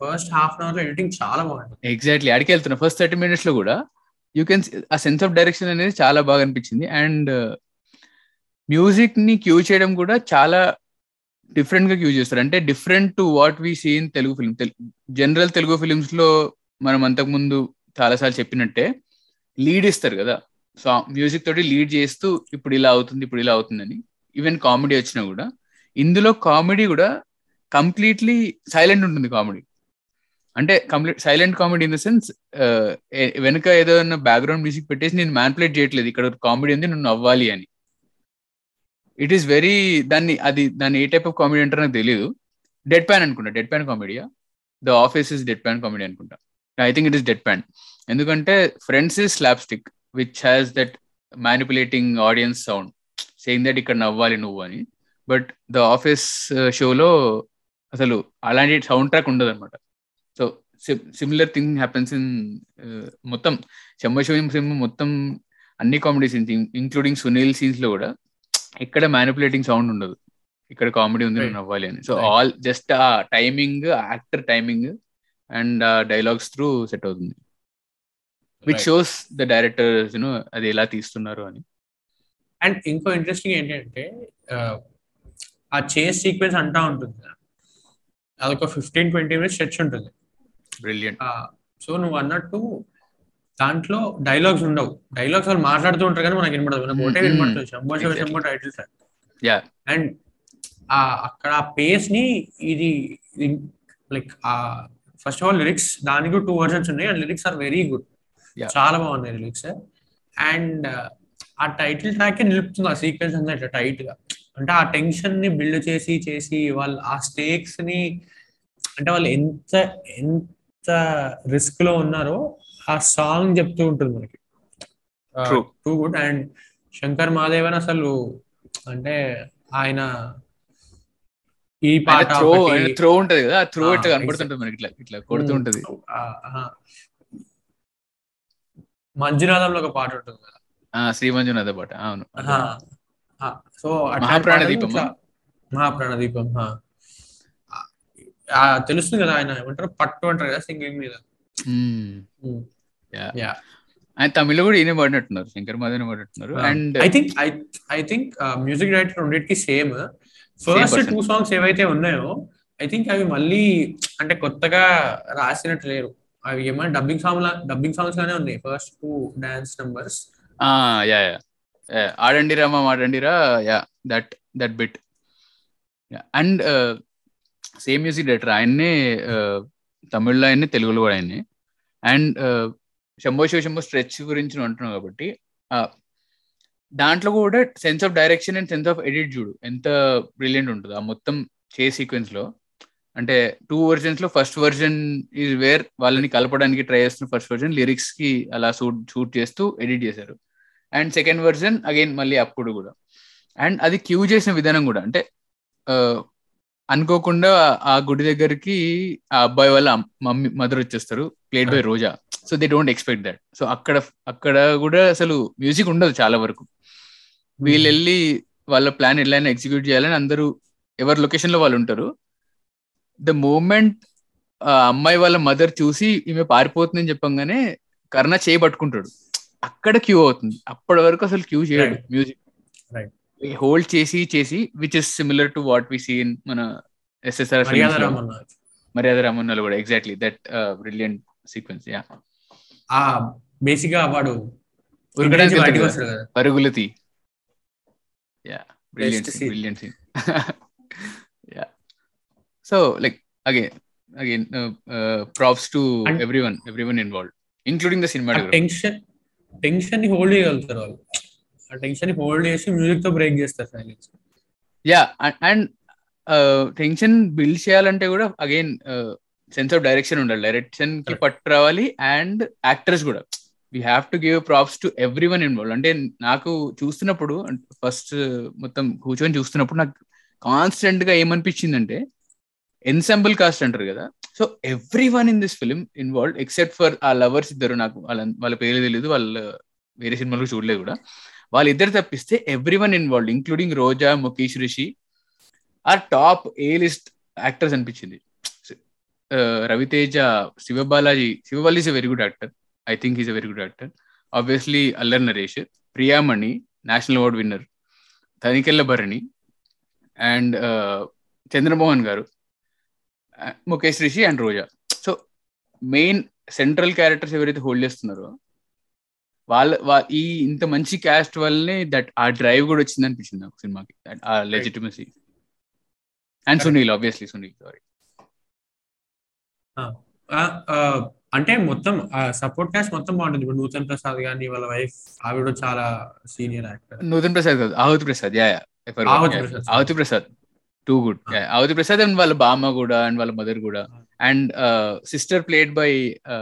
first half an అవర్లో ఎడిటింగ్ చాలా బాగుంటుంది ఎగ్జాక్ట్లీ అడికి వెళ్తున్నా ఫస్ట్ థర్టీ మినిట్స్లో కూడా you can ah sense of direction అనేది చాలా బాగా అనిపించింది. అండ్ మ్యూజిక్ని క్యూ చేయడం కూడా చాలా డిఫరెంట్గా క్యూ చేస్తారు. అంటే different to what we seen Telugu film. General Telugu ఫిల్మ్స్లో మనం అంతకు ముందు చాలాసార్లు చెప్పినట్టే లీడ్ ఇస్తారు కదా. సో మ్యూజిక్ తోటి లీడ్ చేస్తూ ఇప్పుడు ఇలా అవుతుంది ఇప్పుడు ఇలా అవుతుందని. ఈవెన్ కామెడీ వచ్చినా కూడా. ఇందులో కామెడీ కూడా కంప్లీట్లీ సైలెంట్ ఉంటుంది కామెడీ అంటే complete silent comedy in the sense వెనుక ఏదైనా బ్యాక్గ్రౌండ్ మ్యూజిక్ పెట్టేసి నేను మ్యాన్పులేట్ చేయట్లేదు. ఇక్కడ కామెడీ ఉంది నువ్వు నవ్వాలి అని. ఇట్ ఈస్ వెరీ దాన్ని అది దాన్ని ఏ టైప్ ఆఫ్ కామెడీ అంటారో నాకు తెలియదు డెడ్ ప్యాన్ అనుకుంటా. Dead pan కామెడీయా the Office is deadpan comedy అనుకుంటా. I think it is deadpan ఎందుకంటే Friends is slapstick which has that manipulating audience sound saying that ఇక్కడ నవ్వాలి నువ్వు అని. బట్ ద ఆఫీస్ షోలో అసలు అలాంటి సౌండ్ ట్రాక్ ఉండదు అనమాట so similar thing happens in మొత్తం చెమ్మశివం సినిమా మొత్తం అన్ని కామెడీ సీన్స్ ఇంక్లూడింగ్ సునీల్ సీన్స్లో కూడా ఇక్కడ మ్యానిపులేటింగ్ సౌండ్ ఉండదు. ఇక్కడ కామెడీ ఉంది. నవ్వాలి అని. So. All just ah timing actor timing and dialogues through set అవుతుంది. విచ్. షోస్ ద డైరెక్టర్స్ అది ఎలా తీస్తున్నారు అని. అండ్ ఇంకో ఇంట్రెస్టింగ్ ఏంటంటే ఆ, చేస్ సీక్వెన్స్ అంటా ఉంటుంది అదొక ఫిఫ్టీన్ ట్వంటీ మినిట్స్ స్ట్రెచ్ ఉంటుంది. బ్రిలియంట్ సో నువ్వు అన్నట్టు దాంట్లో డైలాగ్స్ ఉండవు. డైలాగ్స్ వాళ్ళు మాట్లాడుతూ ఉంటారు కానీ మనకి వినపడదు. మనకు ఒకటే Mm, mm. వినపడుతుంది. శంభో శివ. శంభో టైటిల్స్. అండ్ అక్కడ ఆ పేస్ని ఇది లైక్ ఆ ఫస్ట్ ఆఫ్ ఆల్ లిరిక్స్ దానికి టూ వర్షన్స్ ఉన్నాయి and lyrics are very good. చాలా బాగున్నాయి లిరిక్స్ అండ్ ఆ టైటిల్ ట్రాక్ నిలుపుతుంది ఆ సీక్వెన్స్ అంతా ఇట్లా టైట్గా. అంటే ఆ టెన్షన్ని బిల్డ్ చేసి చేసి వాళ్ళు ఆ స్టేక్స్ని అంటే వాళ్ళు ఎంత ఎంత రిస్క్లో ఉన్నారో ఆ సాంగ్ చెప్తూ ఉంటుంది మనకి. Too good and Shankar Mahadevan అసలు అంటే ఆయన ఈ పాట త్రో త్రో ఉంటది కదా త్రో ఇట్లా కనపడుతుంటది మనకి ఇట్లా ఇట్లా కొడుతూ ఉంటది. ఆ, ఆహా. మంజునాథంలో ఒక పాట ఉంటుంది కదా. ఆ శ్రీమంజునాథ పాట అవును. సో మహాప్రాణ? ఇట్లా- మహాప్రాణ దీపం తెలుస్తుంది కదా ఆయన ఏమంటారు? పట్టు అంటారు కదా సింగింగ్ మీద. ఆయన తమిళ కూడా ఈయన పడినట్టున్నారు Shankar Madhavan పడినట్టున్నారు. And I think I I think music director రెండింటికి same. First person. Two songs ఏవైతే ఉన్నాయో ఐ థింక్ అవి మళ్ళీ అంటే కొత్తగా రాసినట్టు లేరు. అవి ఏమైనా డబ్బింగ్ సాంగ్ డబ్బింగ్ సాంగ్స్ గానే ఉన్నాయి. First two dance numbers yeah yeah. ఆడండి Rama ఆడండిరా yeah that that bit and same music director ఆయన్నే తమిళ్ళో ఆయన్ని తెలుగులో కూడా ఆయన్ని. అండ్ శంభో శివ శంభో స్ట్రెచ్ గురించి నువ్వు అంటున్నావు కాబట్టి దాంట్లో కూడా sense of direction and sense of edit చూడు. ఎంత బ్రిలియంట్ ఉంటుంది. ఆ మొత్తం చే సీక్వెన్స్లో. అంటే టూ వర్జన్స్లో ఫస్ట్ వర్జన్ ఈజ్ వేర్ వాళ్ళని కలపడానికి ట్రై చేస్తున్న ఫస్ట్ వర్జన్ లిరిక్స్కి అలా షూట్ షూట్ చేస్తూ ఎడిట్ చేశారు. అండ్ సెకండ్ వర్జన్ అగైన్ మళ్ళీ అప్పుడు కూడా. అండ్ అది క్యూ చేసిన విధానం కూడా. అంటే అనుకోకుండా ఆ గుడి దగ్గరికి ఆ అబ్బాయి వాళ్ళ మమ్మీ మదర్ వచ్చేస్తారు. Played by Roja. So they don't expect that so అక్కడ అక్కడ కూడా అసలు మ్యూజిక్ ఉండదు చాలా వరకు. వీళ్ళు వెళ్ళి వాళ్ళ ప్లాన్ ఎట్లయినా ఎగ్జిక్యూట్ చేయాలని అందరూ ఎవరి లొకేషన్లో వాళ్ళు ఉంటారు. ద మూమెంట్ అమ్మాయి వాళ్ళ మదర్ చూసి ఈమె పారిపోతుందని చెప్పంగానే కర్ణ చేయబట్టుకుంటాడు అక్కడ క్యూ అవుతుంది. అప్పటి వరకు అసలు క్యూ చేయడు మ్యూజిక్. హోల్డ్ చేసి చేసి which is similar to what we see in మన ఎస్ఎస్ఆర్ మర్యాద రామన్నలో కూడా exactly that brilliant sequence yeah బేసిక్గా వాడు ఉరకడానికి పరుగులతి yeah brilliant brilliant scene yeah so like again again props to everyone everyone involve including the cinema tension టెన్షన్ని hold చేయగలుగుతారు వాళ్ళు. ఆ టెన్షన్ని హోల్డ్ చేసి మ్యూజిక్తో బ్రేక్ చేస్తారు silence yeah and tension build చేయాలంటే కూడా అగైన్ సెన్స్ ఆఫ్ డైరెక్షన్ ఉండాలి. డైరెక్షన్కి పట్టు రావాలి అండ్ యాక్టర్స్ కూడా. We have to give props to everyone involve అంటే నాకు చూస్తున్నప్పుడు ఫస్ట్ మొత్తం కూర్చొని చూస్తున్నప్పుడు నాకు కాన్స్టెంట్గా ఏమనిపించిందంటే ఎన్సెంబుల్ కాస్ట్ అంటారు కదా. So everyone in this film involve except for ఆ లవర్స్ ఇద్దరు నాకు వాళ్ళ వాళ్ళ పేరు తెలియదు వాళ్ళ వేరే సినిమాలు చూడలేదు కూడా. వాళ్ళిద్దరు తప్పిస్తే everyone involve including Roja Mukesh Rishi are top A list actors అనిపించింది. Uh, Ravi Teja Siva Balaji Siva Balaji is a very good actor I think is a very good actor obviously Allari Naresh Priyamani national award winner Tanikella Bharani and Chandramohan garu Mukesh Rishi and Roja so main central characters ఎవరైతే hold చేస్తున్నారో వాళ్ళ ఈ ఇంత మంచి caste వల్లనే that ఆ drive కూడా వచ్చింది అనిపించింది నాకు సినిమాకి. ఆ legitimacy and Sunil obviously Sunil sorry అంటే మొత్తం సపోర్ట్ క్యాస్ట్ మొత్తం బాగుంటుంది. ఇప్పుడు నూతన్ ప్రసాద్ గానీ వాళ్ళ వైఫ్ ఆవిడ చాలా సీనియర్ యాక్టర్ నూతన్ ప్రసాద్ కాదు ఆహుతి Prasad. Yeah Ahuti Prasad too good Ahuti Prasad and వాళ్ళ బామ్మ కూడా అండ్ వాళ్ళ మదర్ కూడా. అండ్ సిస్టర్ ప్లేడ్ బై ఆ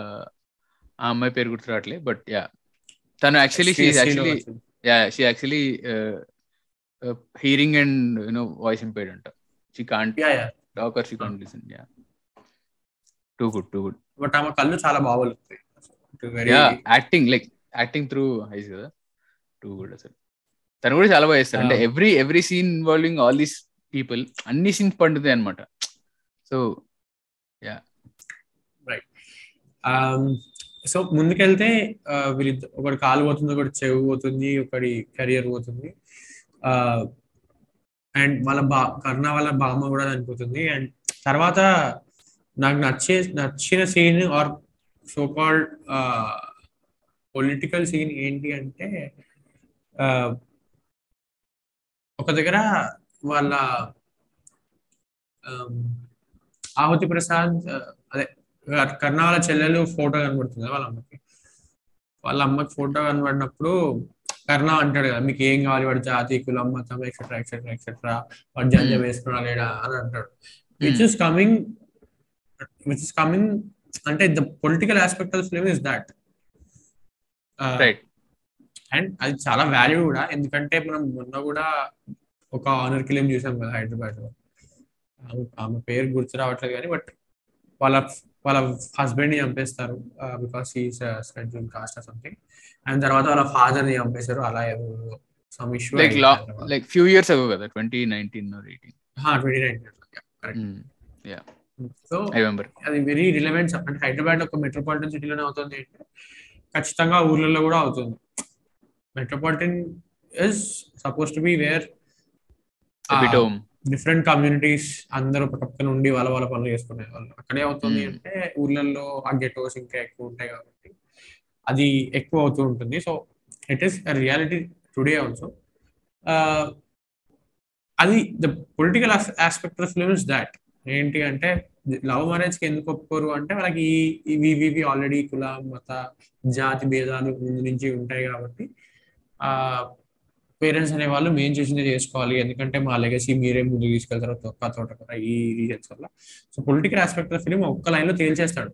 అమ్మాయి పేరు గుర్తు రావట్లే బట్ యా. తను actually she actually yeah she actually hearing and you know voice impaired అంట. She can't talk or she can't listen yeah. Too good too good but ఆమె కళ్ళు చాలా బాగుంటాయి yeah acting like acting through కదా? Too తను కూడా చాలా బాగా చేస్తారు అంటే every every scene involving all these people అన్ని సీన్స్ పండుతాయి అనమాట సో యా రైట్ సో ముందుకెళ్తే వీళ్ళిద్ద ఒకటి కాలు పోతుంది ఒకటి చెవు పోతుంది ఒకటి కెరియర్ పోతుంది. అండ్ వాళ్ళ బా కర్ణ వాళ్ళ బామ్మ కూడా చనిపోతుంది. అండ్ తర్వాత నాకు నచ్చే నచ్చిన scene or so called political scene ఏంటి అంటే ఒక దగ్గర వాళ్ళ ఆహుతి ప్రసాద్ అదే కర్ణ వాళ్ళ చెల్లెలు ఫోటో కనబడుతుంది వాళ్ళ అమ్మకి వాళ్ళ అమ్మకి ఫోటో కనబడినప్పుడు కర్ణ అంటాడు కదా మీకు ఏం కావాలి? వాడు జాతి కులం మతం ఎక్సెట్రా ఎక్సెట్రా ఎక్సెట్రా వాడు జంజం వేసుకున్నా లేడా? అని అంటాడు. Which is coming which is coming అంటే the political aspect of film is that and అది చాలా వాల్యూ కూడా. ఎందుకంటే మనం మొన్న కూడా ఒక ఆనర్ ఫిలిం చూసాం కదా హైదరాబాద్లో ఆమె పేరు గుర్తు రావట్లేదు కానీ బట్ వాళ్ళ వాళ్ళ హస్బెండ్ని చంపేస్తారు because he's schedule caste or something and తర్వాత వాళ్ళ ఫాదర్ని చంపేశారు అలా some issue like like few years ago కదా twenty nineteen eighteen twenty nineteen correct yeah so అది వెరీ రిలవెంట్ అంటే హైదరాబాద్ ఒక మెట్రోపాలిటన్ సిటీలోనే అవుతుంది అంటే ఖచ్చితంగా ఊర్లలో కూడా అవుతుంది. Metropolitan is suppose to be where different communities అందరూ పక్కన ఉండి వాళ్ళ వాళ్ళ పనులు చేసుకునే వాళ్ళు. అక్కడే అవుతుంది అంటే ఊర్లలో ఆ గెటోస్ ఇంకా ఎక్కువ ఉంటాయి కాబట్టి అది ఎక్కువ అవుతూ ఉంటుంది. So it is reality today also అది the political aspect of film is that ఏంటి అంటే లవ్ మ్యారేజ్కి ఎందుకు ఒప్పుకోరు అంటే వాళ్ళకి ఇవి ఇవి ఆల్రెడీ కుల మత జాతి భేదాలు ముందు నుంచి ఉంటాయి కాబట్టి ఆ పేరెంట్స్ అనే వాళ్ళు మేము చేసిందే చేసుకోవాలి. ఎందుకంటే మా లెగసీ మీరే ముందు తీసుకెళ్తారు తొక్క తోట ఈ రీజన్స్ వల్ల. So political aspect of film ఒక్క లైన్లో తేల్చేస్తాడు.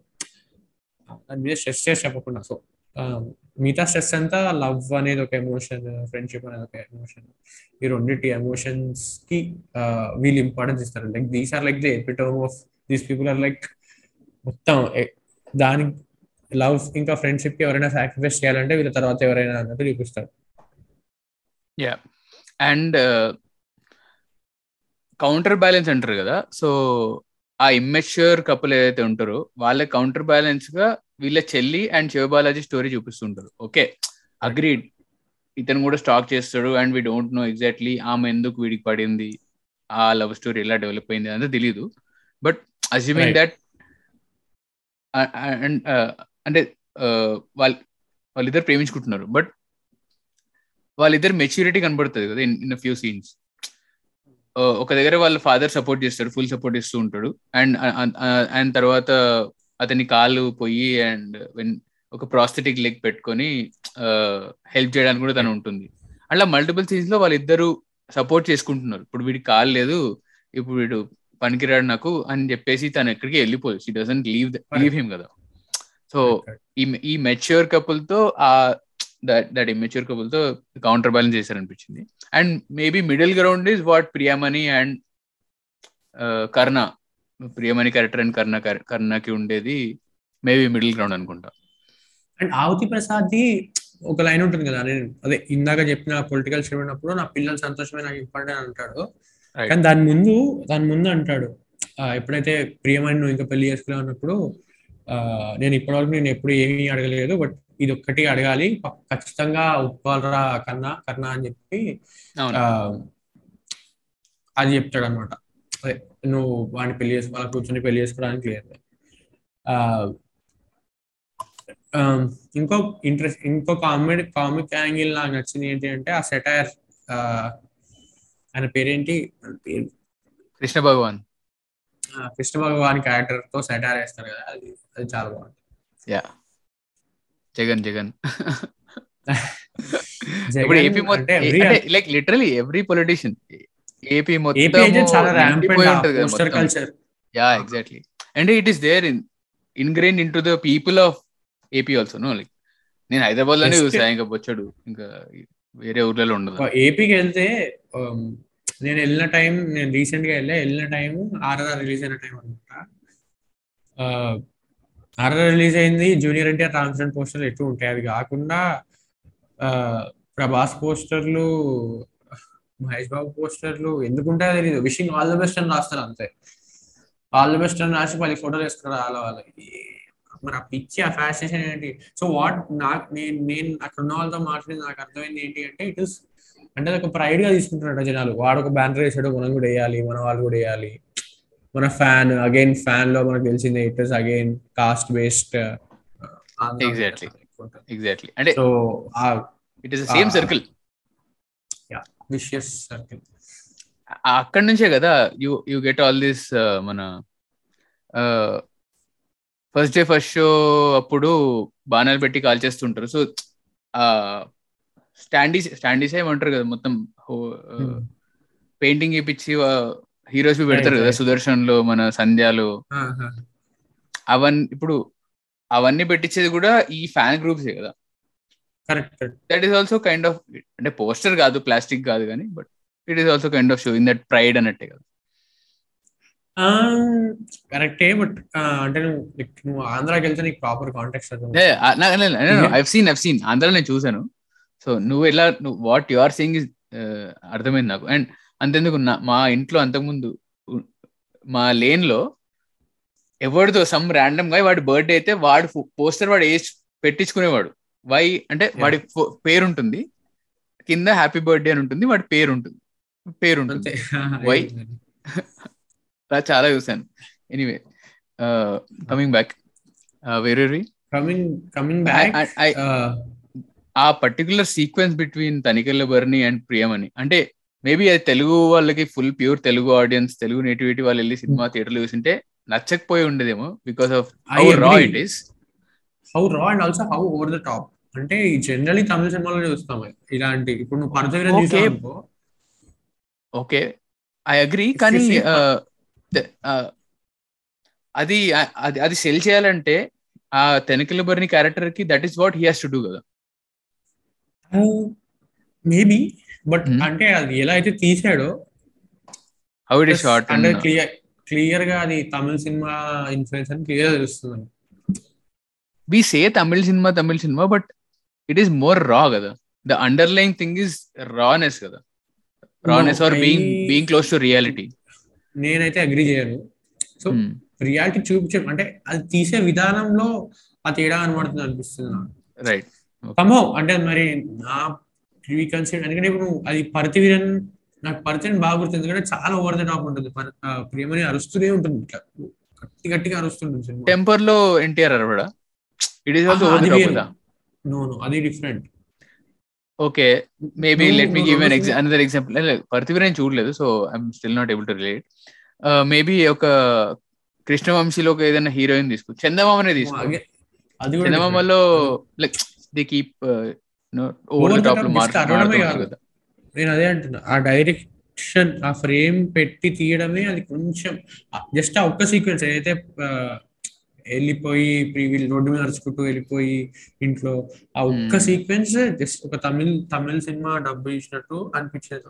దాని మీద స్ట్రెస్ చేసి చెప్పకుండా. సో um, మిగతా స్ట్రెస్ అంతా లవ్ అనేది ఒక ఎమోషన్ ఫ్రెండ్షిప్ అనేది ఒక ఎమోషన్. ఈ రెండింటి ఎమోషన్స్కి వీళ్ళు ఇంపార్టెన్స్ ఇస్తారు. Like these are like the epitome of these people are like మొత్తం దాని లవ్ ఇంకా ఫ్రెండ్షిప్కి ఎవరైనా సాక్రిఫైస్ చేయాలంటే వీళ్ళ తర్వాత ఎవరైనా అన్నట్టు చూపిస్తారు. యా. అండ్ కౌంటర్ బ్యాలెన్స్ అంటారు కదా. సో ఆ ఇమ్మెచ్యూర్ కపుల్ ఏదైతే ఉంటారో వాళ్ళ కౌంటర్ బ్యాలెన్స్గా వీళ్ళ చెల్లి and Siva Balaji story చూపిస్తుంటారు. Okay agreed. ఇతను కూడా స్టాక్ చేస్తాడు and we don't know exactly ఆమె ఎందుకు వీడికి పడింది ఆ లవ్ స్టోరీ ఎలా డెవలప్ అయింది అంతా తెలియదు బట్ అజ్యూమింగ్ దట్ అండ్ అంటే వాళ్ళ వాళ్ళిద్దరు ప్రేమించుకుంటున్నారు. బట్ వాళ్ళిద్దరు మెచ్యూరిటీ కనబడుతుంది కదా ఇన్ ఫ్యూ సీన్స్ ఒక దగ్గర వాళ్ళ ఫాదర్ సపోర్ట్ చేస్తాడు ఫుల్ సపోర్ట్ ఇస్తూ ఉంటాడు. అండ్ అండ్ తర్వాత అతని కాలు పోయి అండ్ ఒక ప్రాస్థెటిక్ లెగ్ పెట్టుకొని హెల్ప్ చేయడానికి కూడా తను ఉంటుంది. అట్లా మల్టిపుల్ సీన్స్లో వాళ్ళిద్దరు సపోర్ట్ చేసుకుంటున్నారు. ఇప్పుడు వీడికి కాలు లేదు ఇప్పుడు వీడు పనికిరాడు నాకు అని చెప్పేసి తను ఎక్కడికి వెళ్ళిపోదు. She doesn't leave leave him కదా. సో ఈ ఈ మెచ్యూర్ కపుల్తో ఆ దట్ దట్ ఇమ్మెచ్యూర్ కపుల్తో counter balance చేశారనిపించింది and maybe middle ground is what Priyamani and Karna Priyamani character and Karna కర్ణకి ఉండేది మేబీ మిడిల్ గ్రౌండ్ అనుకుంటా. అండ్ ఆవతి ప్రసాద్ ది ఒక లైన్ ఉంటుంది కదా నేను అదే ఇందాక చెప్పిన పొలిటికల్ చదివినప్పుడు నా పిల్లలు సంతోషమే నాకు ఇంపార్టెంట్ అంటాడు. కానీ దాని ముందు దాని ముందు అంటాడు. ఎప్పుడైతే ప్రియమణి నువ్వు ఇంకా పెళ్ళి చేసుకున్నావు అన్నప్పుడు నేను ఇప్పటివరకు నేను ఎప్పుడు ఏమీ అడగలేదు బట్ ఇది ఒక్కటి అడగాలి. ఖచ్చితంగా ఒప్పుకోవాలరా కన్నా కన్నా అని చెప్పి అది చెప్తాడు అనమాట అదే. నువ్వు వాడిని పెళ్ళి చేసుకోవాలి కూర్చొని పెళ్ళి చేసుకోవడానికి లేదు. ఇంకో ఇంట్రెస్ట్ ఇంకో కామెడీ కామిక్ యాంగిల్ నాకు నచ్చింది ఏంటి అంటే ఆ సెటైర్ ఆయన పేరేంటి? కృష్ణ భగవాన్. కృష్ణ భగవాన్ క్యారెక్టర్తో సెటైర్ వేస్తారు కదా అది అది చాలా బాగుంది యా. జగన్ జగన్. ఇప్పుడు AP like literally every politician. AP మొత్తం culture yeah exactly and it is there in ingrain in to the people of AP also no like నేను హైదరాబాద్లోనే చూసా ఇంకా బొచ్చాడు. ఇంకా వేరే ఊర్లలో ఉండదు. ఏపీకి వెళ్తే నేను వెళ్ళిన టైం నేను రీసెంట్గా వెళ్ళా వెళ్ళిన టైం ఆర్ఆర్ రిలీజ్ అయిన టైం అనమాట ఆర్ఆర్ రిలీజ్ అయింది జూనియర్ ఎన్టీఆర్ రామచంద్ర పోస్టర్లు ఎక్కువ ఉంటాయి. అవి కాకుండా ప్రభాస్ పోస్టర్లు మహేష్ బాబు పోస్టర్లు ఎందుకుంటాయో తెలియదు విషింగ్ ఆల్ ద బెస్ట్ అని రాస్తారు అంతే. ఆల్ ద బెస్ట్ అని రాసి మళ్ళీ ఫోటోలు వేసుకున్నారు వాళ్ళ. వాళ్ళకి మరి ఆ పిచ్చి ఆ ఫ్యాషనేషన్ ఏంటి? సో వాట్ నాకు నేను నేను అక్కడ ఉన్న వాళ్ళతో మాట్లాడి నాకు అర్థమైంది ఏంటి అంటే ఇట్ ఇస్ అంటే ఒక ప్రైడ్గా తీసుకుంటున్నాడు జనాలు. వాడు ఒక బ్యానర్ వేసాడు మనం కూడా వేయాలి మన వాళ్ళు కూడా వేయాలి. మన ఫ్యాన్ అగైన్ ఫ్యాన్లో మనకు తెలిసింది it is again caste based exactly exactly అంటే so it is same circle vicious circle అక్కడ నుంచే కదా you you get all this మన ఫస్ట్ డే ఫస్ట్ షో అప్పుడు బాణాలు పెట్టి కాల్ చేస్తుంటారు. సో స్టాండీస్ స్టాండీస్ ఏమంటారు కదా మొత్తం పెయింటింగ్ ఇప్పించి హీరోస్ పెడతారు కదా సుదర్శన్లో మన సంధ్యాలు. అవన్నీ ఇప్పుడు అవన్నీ పెట్టించేది కూడా ఈ ఫ్యాన్ గ్రూప్సే కదా. That is also kind of అంటే పోస్టర్ కాదు ప్లాస్టిక్ కాదు కానీ but it is also kind of show in that pride అన్నట్టే కదా. కరెక్టే బట్ అంటే నువ్వు ఆంధ్రాకి వెళ్తే నీకు proper contact I've seen I've seen ఆంధ్రాలో నేను చూసాను సో నువ్వు ఎలా నువ్వు what you are saying is అర్థమైంది నాకు. అండ్ అంతెందుకు మా ఇంట్లో అంతకుముందు మా లేన్లో ఎవరితో సమ్ ర్యాండమ్గా వాడి బర్త్డే అయితే వాడు పోస్టర్ వాడు వేసి పెట్టించుకునేవాడు. వై అంటే వాడి పేరు ఉంటుంది కింద హ్యాపీ బర్త్డే అని ఉంటుంది వాడి పేరు ఉంటుంది పేరు ఉంటుంది వై చాలా చూసాను ఎనీవే కమింగ్ బ్యాక్ వేరే కమింగ్ కమింగ్ బ్యాక్ ఆ particular sequence between Tanikella Bharani and Priyamani అంటే మేబీ అది తెలుగు వాళ్ళకి full pure Telugu audience Telugu nativity వాళ్ళు వెళ్ళి సినిమా థియేటర్లో చూసింటే నచ్చకపోయి ఉండేదేమో because of how raw. It is how raw and also how over the top అంటే జనరలీ తమిళ సినిమాలో చూస్తాం. ఇలాంటి ఇప్పుడు నువ్వు Okay. చూసావు ఓకే. I agree. కానీ అది అది అది సెల్ చేయాలంటే ఆ తెనకిల బర్ని క్యారెక్టర్కి that is what he has to do కదా మేబీ బట్ Hmm. అంటే అది ఎలా అయితే తీసాడో హౌ ఇట్ ఇస్ షార్ట్ అంటే క్లియర్ క్లియర్గా అది తమిళ సినిమా ఇన్ఫ్లుయెన్స్ అని క్లియర్ తెలుస్తుంది. వి సే తమిళ సినిమా తమిళ cinema but it is more raw కదా. The underline thing is rawness కదా. Rawness or being being close to reality నేనైతే అగ్రి చేయను. సో రియాలిటీ చూపించే అంటే అది తీసే విధానంలో ఆ తేడా కనబడుతుంది అనిపిస్తుంది నాకు. రైట్ కమో అంటే మరి నా రీకన్సిడర్ ఎందుకంటే ఇప్పుడు అది పరతివీరన్ నాకు పరతిని బాగా గుర్తుంది. ఎందుకంటే చాలా ఓవర్ ద టాప్ ఉంటుంది. పర- ఆ ప్రేమని అరుస్తూనే ఉంటుంది ఇట్లా. గట్టి గట్టిగా అరుస్తుంటుంది టెంపర్లో NTR అరవడా? It is also over the వేరు. నో నో అది different okay maybe No, let me no, give no. Another example పర్తివీర్ నేను చూడలేదు so I'm still not able to relate maybe ఒక కృష్ణవంశీలో ఒక ఏదైనా హీరోయిన్ తీసుకో. చందమామనే తీసుకో. చందమామలో లైక్ ది కీప్ ఓవర్ టాప్లో కాదు. నేను అదే అంటున్నా ఆ డైరెక్షన్ ఆ ఫ్రేమ్ పెట్టి తీయడమే అది కొంచెం జస్ట్ ఆ ఒక్క సీక్వెన్స్ ఏదైతే వెళ్ళిపోయి ప్రీవిల్ రోడ్డు మీద నడుచుకుంటూ వెళ్ళిపోయి ఇంట్లో ఆ ఒక్క. సీక్వెన్స్ జస్ట్ ఒక తమిళ్ తమిళ సినిమా డబ్బు ఇచ్చినట్టు అనిపించేది.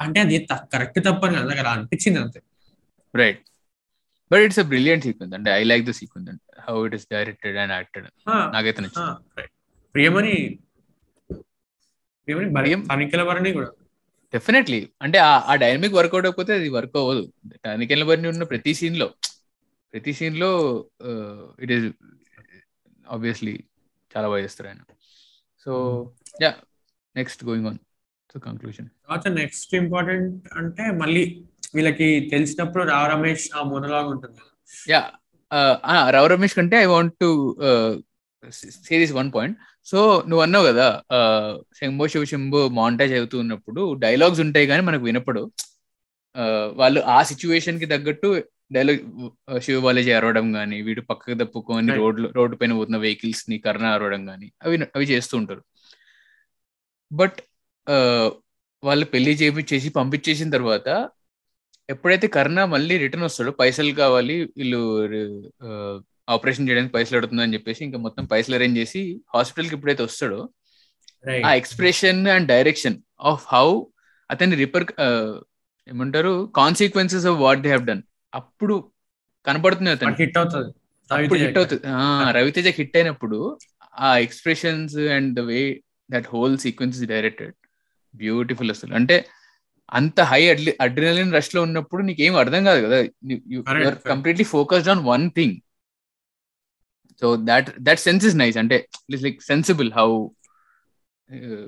అంటే అది కరెక్ట్ తప్పని కాదు అలా అనిపించింది అంతే. Right but it's a brilliant sequence అంటే ఐ లైక్ ద సీక్వెన్స్ అంటే how it is directed and acted నాకైతే నచ్చింది. ప్రియమని ప్రియమని ప్రియం- తనిఖీల భరణి కూడా. డెఫినెట్లీ అంటే ఆ- డైనమిక్ వర్కౌట్ అయిపోతే అది వర్క్ అవ్వదు. టానికెల్ బర్ని ఉన్న ప్రతి సీన్లో ప్రతి సీన్లో ఇట్ ఈస్ ఆబ్వియస్లీ చాలా బాగా చేస్తారు ఆయన. So yeah next going on so conclusion తర్వాత నెక్స్ట్ ఇంపార్టెంట్ అంటే మళ్ళీ వీళ్ళకి తెలిసినప్పుడు రావ రమేష్ ఆ మొనలాగా ఉంటుంది. యా రావు రమేష్ కంటే I want to series one point so నువ్వు అన్నావు కదా శంభో శివ శంభో మాంటేజ్ అవుతూ ఉన్నప్పుడు డైలాగ్స్ ఉంటాయి కానీ మనకు వినపడు వాళ్ళు ఆ సిచ్యువేషన్కి తగ్గట్టు డైలాగ్ శివ బాలాజీ అరవడం కానీ వీడు పక్కకు తప్పుకొని Right. రోడ్ రోడ్డు పైన పోతున్న వెహికల్స్ని కర్ణ అరవడం కానీ అవి అవి చేస్తూ ఉంటారు. బట్ వాళ్ళు పెళ్ళి చేసి పంపించేసిన తర్వాత ఎప్పుడైతే కర్ణ మళ్ళీ రిటర్న్ వస్తాడో పైసలు కావాలి వీళ్ళు ఆపరేషన్ చేయడానికి పైసలు అడుగుతుందని చెప్పేసి ఇంకా మొత్తం పైసలు అరేంజ్ చేసి హాస్పిటల్కి ఎప్పుడైతే వస్తాడో. ఆ expression and direction of how అతని రిపర్ ఏమంటారు consequences of what they have done అప్పుడు కనపడుతుంది అతను హిట్ అవుతుంది. అప్పుడు హిట్ అవుతుంది. రవితేజ హిట్ అయినప్పుడు ఆ expressions and the way that whole sequence is directed beautiful అసలు. అంటే అంత హై అడ్రినలిన్ రష్లో ఉన్నప్పుడు నీకేం అర్థం కాదు కదా. Completely focused on one thing so that that sense is nice అంటే it's like sensible how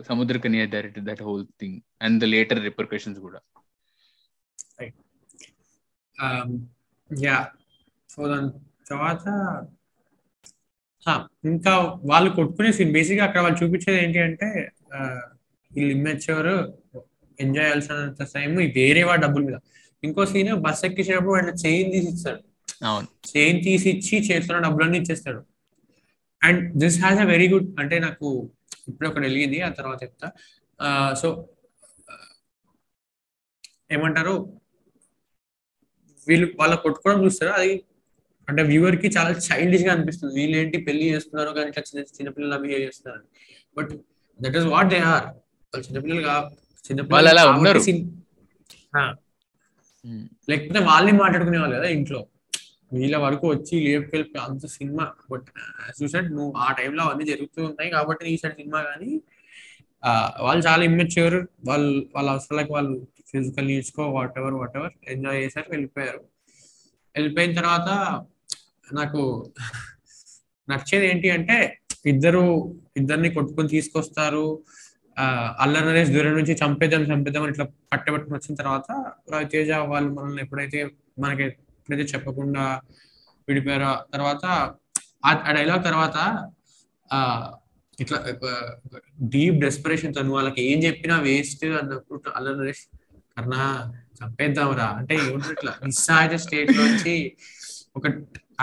Samudra Kanya directed that whole thing and the later repercussions కూడా యా సో దాని తర్వాత ఇంకా వాళ్ళు కొట్టుకునే సీన్ బేసిక్గా అక్కడ వాళ్ళు చూపించేది ఏంటి అంటే వీళ్ళు ఇమ్మెచ్యూర్ ఎంజాయ్ చేయాల్సినంత టైం వేరే వాడు డబ్బుల మీద. ఇంకో సీన్ బస్ ఎక్కించినప్పుడు వాళ్ళు చైన్ తీసి ఇస్తాడు అవును. చైన్ తీసి ఇచ్చి చేస్తున్న డబ్బులన్నీ ఇచ్చేస్తాడు. And this has a very good అంటే నాకు ఇప్పుడు ఒకటి వెలిగింది ఆ తర్వాత చెప్తా. సో ఏమంటారు? వీళ్ళు వాళ్ళ కొట్టుకోవడం చూస్తారు అది అంటే వ్యూవర్కి చాలా చైల్డిష్గా అనిపిస్తుంది. వీళ్ళు ఏంటి పెళ్ళి చేస్తున్నారు కానీ ఇట్లా చిన్న చిన్నపిల్లల బిహేవ్ చేస్తున్నారు. But that is what they are వాళ్ళు చిన్నపిల్లలు ఆ, Mm. లేకపోతే వాళ్ళే మాట్లాడుకునే వాళ్ళు కదా ఇంట్లో. వీళ్ళ వరకు వచ్చి లేపుకెళ్ళి అంత సినిమా. బట్ చూసాడు నువ్వు ఆ టైంలో అవన్నీ జరుగుతూ ఉంటాయి కాబట్టి ఈ సైడ్ సినిమా కానీ వాళ్ళు చాలా ఇమ్మెచ్యూర్ వాళ్ళు వాళ్ళ అవసరాలకు వాళ్ళు ఫిజికల్ నేర్చుకో whatever whatever enjoy చేశారు వెళ్ళిపోయారు. వెళ్ళిపోయిన తర్వాత నాకు నచ్చేది ఏంటి అంటే ఇద్దరు ఇద్దరిని కొట్టుకొని తీసుకొస్తారు. ఆ, నరేష్ దూరం నుంచి చంపేద్దాం చంపేద్దాం ఇట్లా పట్టబెట్టుకుని వచ్చిన తర్వాత రవితేజ వాళ్ళు మనల్ని ఎప్పుడైతే మనకి ఎప్పుడైతే చెప్పకుండా విడిపోయారో. తర్వాత ఆ డైలాగ్ తర్వాత ఆ ఇట్లా డీప్ డెస్పరేషన్తో నువ్వు వాళ్ళకి ఏం చెప్పినా వేస్ట్ అన్నప్పుడు అలా నరేష్ కర్ణా చంపేద్దాంరా. అంటే ఏమంటారు ఇట్లా నిస్సహాయ స్టేట్ నుంచి ఒక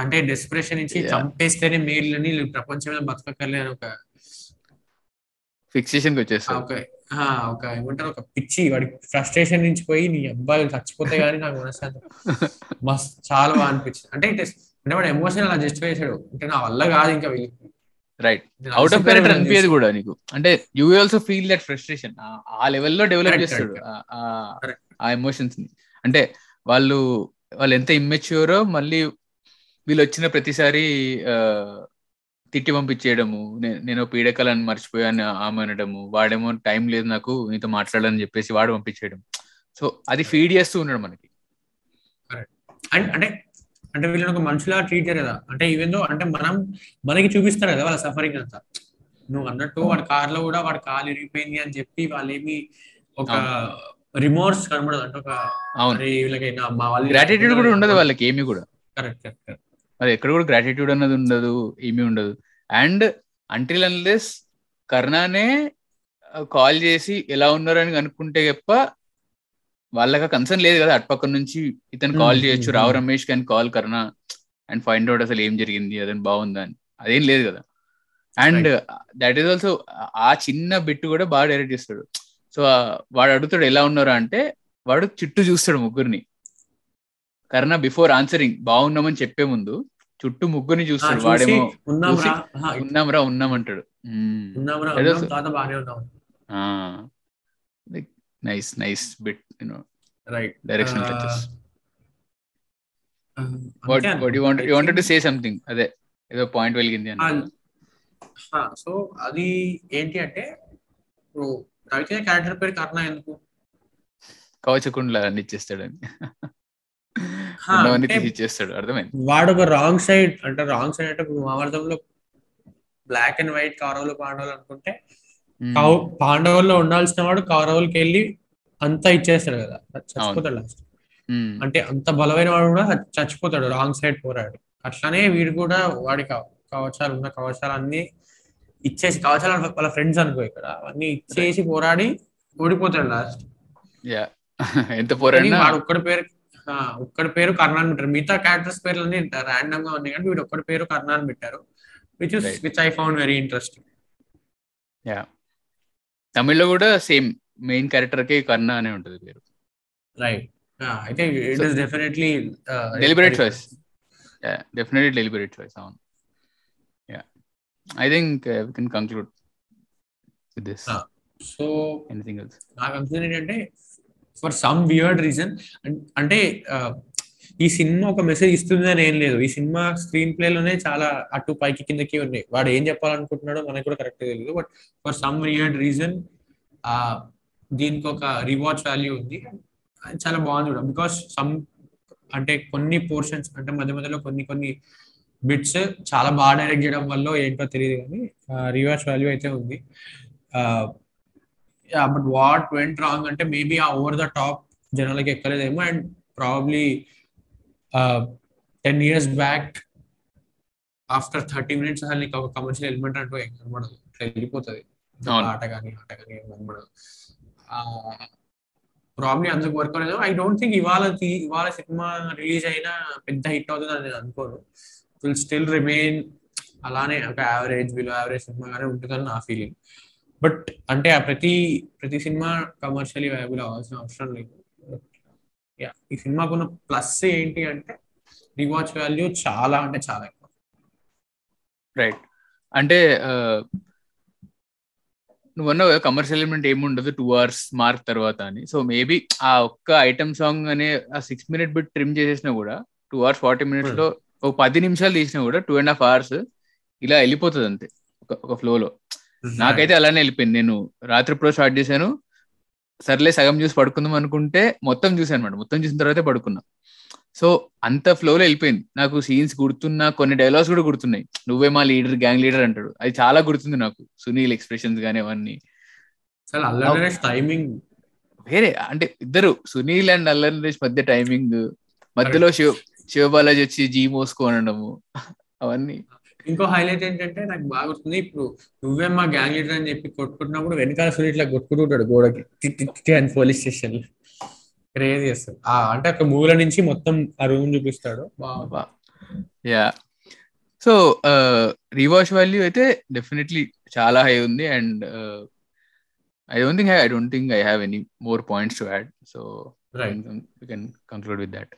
అంటే డెస్పరేషన్ నుంచి. చంపేస్తేనే మేలు అని ప్రపంచం మీద బతకక్కర్లే అని ఒక ఫిక్సేషన్కి ఆ వచ్చేస్తారు ఒక ఏమంటారు ఒక పిచ్చి వాడి ఫ్రస్ట్రేషన్ నుంచి పోయి నీ అబ్బాయి చచ్చిపోతే గానీ నాకు మనశ్శాంతి. మస్త్ చాలా బాగా అనిపించింది. అంటే is- అంటే వాడు ఎమోషన్ అలా జస్టిఫై చేశాడు. అంటే నా వల్ల కాదు ఇంకా వీళ్ళకి రైట్ అవుట్ ఆఫ్ వీళ్ళని అనిపించదు. కూడా నీకు. అంటే you also feel that frustration ఆ లెవెల్లో డెవలప్ చేస్తాడు. ఆ- ఎమోషన్స్ని. అంటే వాళ్ళు వాళ్ళు ఎంత ఇమ్మెచ్యూరో మళ్ళీ వీళ్ళు వచ్చిన ప్రతిసారి తిట్టి పంపించేయడము నేను పీడకలని మర్చిపోయాను ఆమె అనడము వాడేమో టైం లేదు నాకు నీతో మాట్లాడాలని చెప్పేసి వాడు పంపించేయడం. సో అది ఫీడ్ చేస్తూ ఉన్నాడు మనకి. అంటే అంటే వీళ్ళని ఒక మనుషులా ట్రీట్ చేయరు కదా. అంటే ఈవెన్ దో అంటే మనం మనకి చూపిస్తారు కదా వాళ్ళ సఫరింగ్ అంతా. నువ్వు అన్నట్టు వాడి కార్లో కూడా వాడి కాలు ఇరిగిపోయింది అని చెప్పి వాళ్ళు ఏమి ఒక రిమోర్స్ కనబడదు. అంటే ఒక అవును. అరే వీళ్ళకి నా- మా వాళ్ళు గ్రాటిట్యూడ్ కూడా ఉండదు వాళ్ళకి ఏమీ కూడా. కరెక్ట్ కరెక్ట్ అది ఎక్కడ కూడా గ్రాటిట్యూడ్ అన్నది ఉండదు ఏమీ ఉండదు. అండ్ అంటిల్ అన్లెస్ కర్ణానే కాల్ చేసి ఎలా ఉన్నారని కనుక్కుంటే తప్ప వాళ్ళకి కన్సర్న్ లేదు కదా అటుపక్క నుంచి ఇతను కాల్ చేయొచ్చు రావు. రమేష్ కానీ call Karna and find out అసలు ఏం జరిగింది అదని బాగుందా అని. అదేం లేదు కదా. అండ్ దట్ ఈస్ ఆల్సో ఆ చిన్న బిట్ కూడా బాగా డైరెక్ట్ చేస్తాడు. సో వాడు అడుగుతాడు ఎలా ఉన్నారా అంటే వాడు చుట్టూ చూస్తాడు ముగ్గురిని. కర్ణ బిఫోర్ ఆన్సరింగ్ బాగున్నామని చెప్పే ముందు చుట్టూ ముగ్గురిని చూస్తాడు వాడేమో ఉన్నాంరా ఉన్నామంటాడు. Nice nice bit you know right direction what what you want you wanted to say something అదే ఏదో పాయింట్ వెలిగింది అని సో అది ఏంటి అంటే రవితేజ క్యారెక్టర్ పేరు కర్ణ ఎందుకు? కవచకుండా అన్ని ఇచ్చేస్తాడని ఇచ్చేస్తాడు అర్థమైంది? వాడు ఒక రాంగ్ సైడ్ అంటే రాంగ్ సైడ్ అంటే మహాభారతంలో బ్లాక్ అండ్ వైట్ కౌరవులు పాండవులు అనుకుంటే పాండవుల్లో ఉండాల్సిన వాడు కౌరవులకి వెళ్ళి అంతా ఇచ్చేస్తాడు కదా చచ్చిపోతాడు లాస్ట్. అంటే అంత బలమైన వాడు కూడా చచ్చిపోతాడు రాంగ్ సైడ్ పోరాడు. అట్లానే వీడు కూడా వాడి కవ- కవచాలు ఉన్న కవచాలు అన్ని ఇచ్చేసి కవచాలు వాళ్ళ ఫ్రెండ్స్ అనుకో ఇక్కడ అవన్నీ ఇచ్చేసి పోరాడి ఓడిపోతాడు లాస్ట్ ఎంత పోరాడినా వాడు ఒక్కడి పేరు ఒక్కడి పేరు కర్ణ అని పెట్టారు. మిగతా క్యారెక్టర్స్ పేర్లన్నీ ర్యాండమ్గా ఉన్నాయి కానీ వీడు ఒక్కడి పేరు కర్ణ అని పెట్టారు which is. Which I found very interesting yeah తమిళ్ళో కూడా సేమ్ మెయిన్ క్యారెక్టర్కి కర్ణ అనే ఉంటది పేరు. రైట్ అయితే it So- is definitely deliberate choice definitely deliberate choice అవును. Yeah I think we can conclude with this. So anything else నాకు అనిపిస్తుంది ఏంటంటే ఫర్ సమ్ వియర్డ్ రీజన్ అంటే ఈ సినిమా ఒక మెసేజ్ ఇస్తుంది అని ఏం లేదు. ఈ సినిమా స్క్రీన్ ప్లే లోనే చాలా అటు పైకి కిందకి ఉన్నాయి. వాడు ఏం చెప్పాలనుకుంటున్నాడో మనకు కూడా కరెక్ట్ తెలియదు but for some weird reason దీనికి ఒక రివాచ్ వాల్యూ ఉంది. చాలా బాగుంది కూడా. బికాస్ సమ్ అంటే కొన్ని పోర్షన్స్ అంటే మధ్య మధ్యలో కొన్ని కొన్ని బిట్స్ చాలా బాగా డైరెక్ట్ చేయడం వల్ల ఏంటో తెలియదు కానీ రివాచ్ వాల్యూ అయితే ఉంది. బట్ వాట్ వెంట్ రాంగ్ అంటే మేబీ ఆ ఓవర్ ద టాప్ జనాలకి ఎక్కలేదేమో. And probably ten years back after thirty minutes అసలు నీకు ఒక కమర్షియల్ ఎలిమెంట్ అంటూ ఏం కనబడదు. ఇట్లా వెళ్ళిపోతుంది. ఆట కానీ ఆట కానీ ఏం కనబడదు. ప్రాబ్లీ అందుకు వర్క్ అవ్వలేదు. ఐ డోంట్ థింక్ ఇవాళ ఇవాళ సినిమా రిలీజ్ అయినా పెద్ద హిట్ అవుతుంది అని నేను అనుకోను. విల్ స్టిల్ రిమైన్ అలానే ఒక యావరేజ్ బిలో యావరేజ్ సినిమాగానే ఉంటుందని నా ఫీలింగ్ బట్ అంటే ఆ ప్రతి ప్రతి సినిమా కమర్షియలీ వైబుల్ అవ్వాల్సిన అవసరం లేదు. యా ఈ సినిమాకున్న ప్లస్ ఏంటి అంటే రివాచ్ వాల్యూ చాలా అంటే చాలా ఎక్కువ. రైట్ అంటే నువ్వు అన్నావు కమర్షియల్ ఎలిమెంట్ ఏముండదు టూ అవర్స్ మార్క్ తర్వాత అని. సో మేబీ ఆ ఒక్క ఐటమ్ సాంగ్ అనే ఆ సిక్స్ మినిట్ బిట్ ట్రిమ్ చేసేసినా కూడా టూ అవర్స్ ఫార్టీ మినిట్స్లో ఒక పది నిమిషాలు తీసినా కూడా టూ అండ్ హాఫ్ అవర్స్ ఇలా వెళ్ళిపోతుంది అంతే ఒక ఒక ఫ్లో లో. నాకైతే అలానే వెళ్ళిపోయింది. నేను రాత్రి ప్రో స్టార్ట్ చేశాను. సర్లే సగం చూసి పడుకుందాం అనుకుంటే మొత్తం చూసాను అనమాట మొత్తం చూసిన తర్వాతే పడుకున్నా. సో అంత ఫ్లోలో వెళ్ళిపోయింది. నాకు సీన్స్ గుర్తున్నా కొన్ని డైలాగ్స్ కూడా గుర్తున్నాయి. నువ్వే మా లీడర్ గ్యాంగ్ లీడర్ అంటాడు. అది చాలా గుర్తుంది నాకు. సునీల్ ఎక్స్ప్రెషన్స్ కానీ అవన్నీ. టైమింగ్ వేరే అంటే ఇద్దరు సునీల్ అండ్ అల్లరి నరేష్ మధ్య టైమింగ్ మధ్యలో శివ శివబాలాజీ వచ్చి జీ మోసుకో అనడము. అవన్నీ. ఇంకో హైలైట్ ఏంటంటే నాకు బాగా గుర్తుంది. ఇప్పుడు నువ్వే మా గ్యాంగ్ లీడర్ అని చెప్పి కొట్టుకుంటున్నప్పుడు వెనకాల సునీల్ ఇట్లా కొట్టుకుంటుంటాడు గోడకి. టి టి టి అని పోలీస్ స్టేషన్ క్రేజ్ చేస్తాడు ఆ అంటే ఒక మూల నుంచి మొత్తం ఆ రూమ్ చూపిస్తాడు. బాగా యా. సో రీవాష్ వాల్యూ అయితే డెఫినెట్లీ చాలా హై ఉంది and I don't think I don't think I have any more points to add so Right. Can conclude with that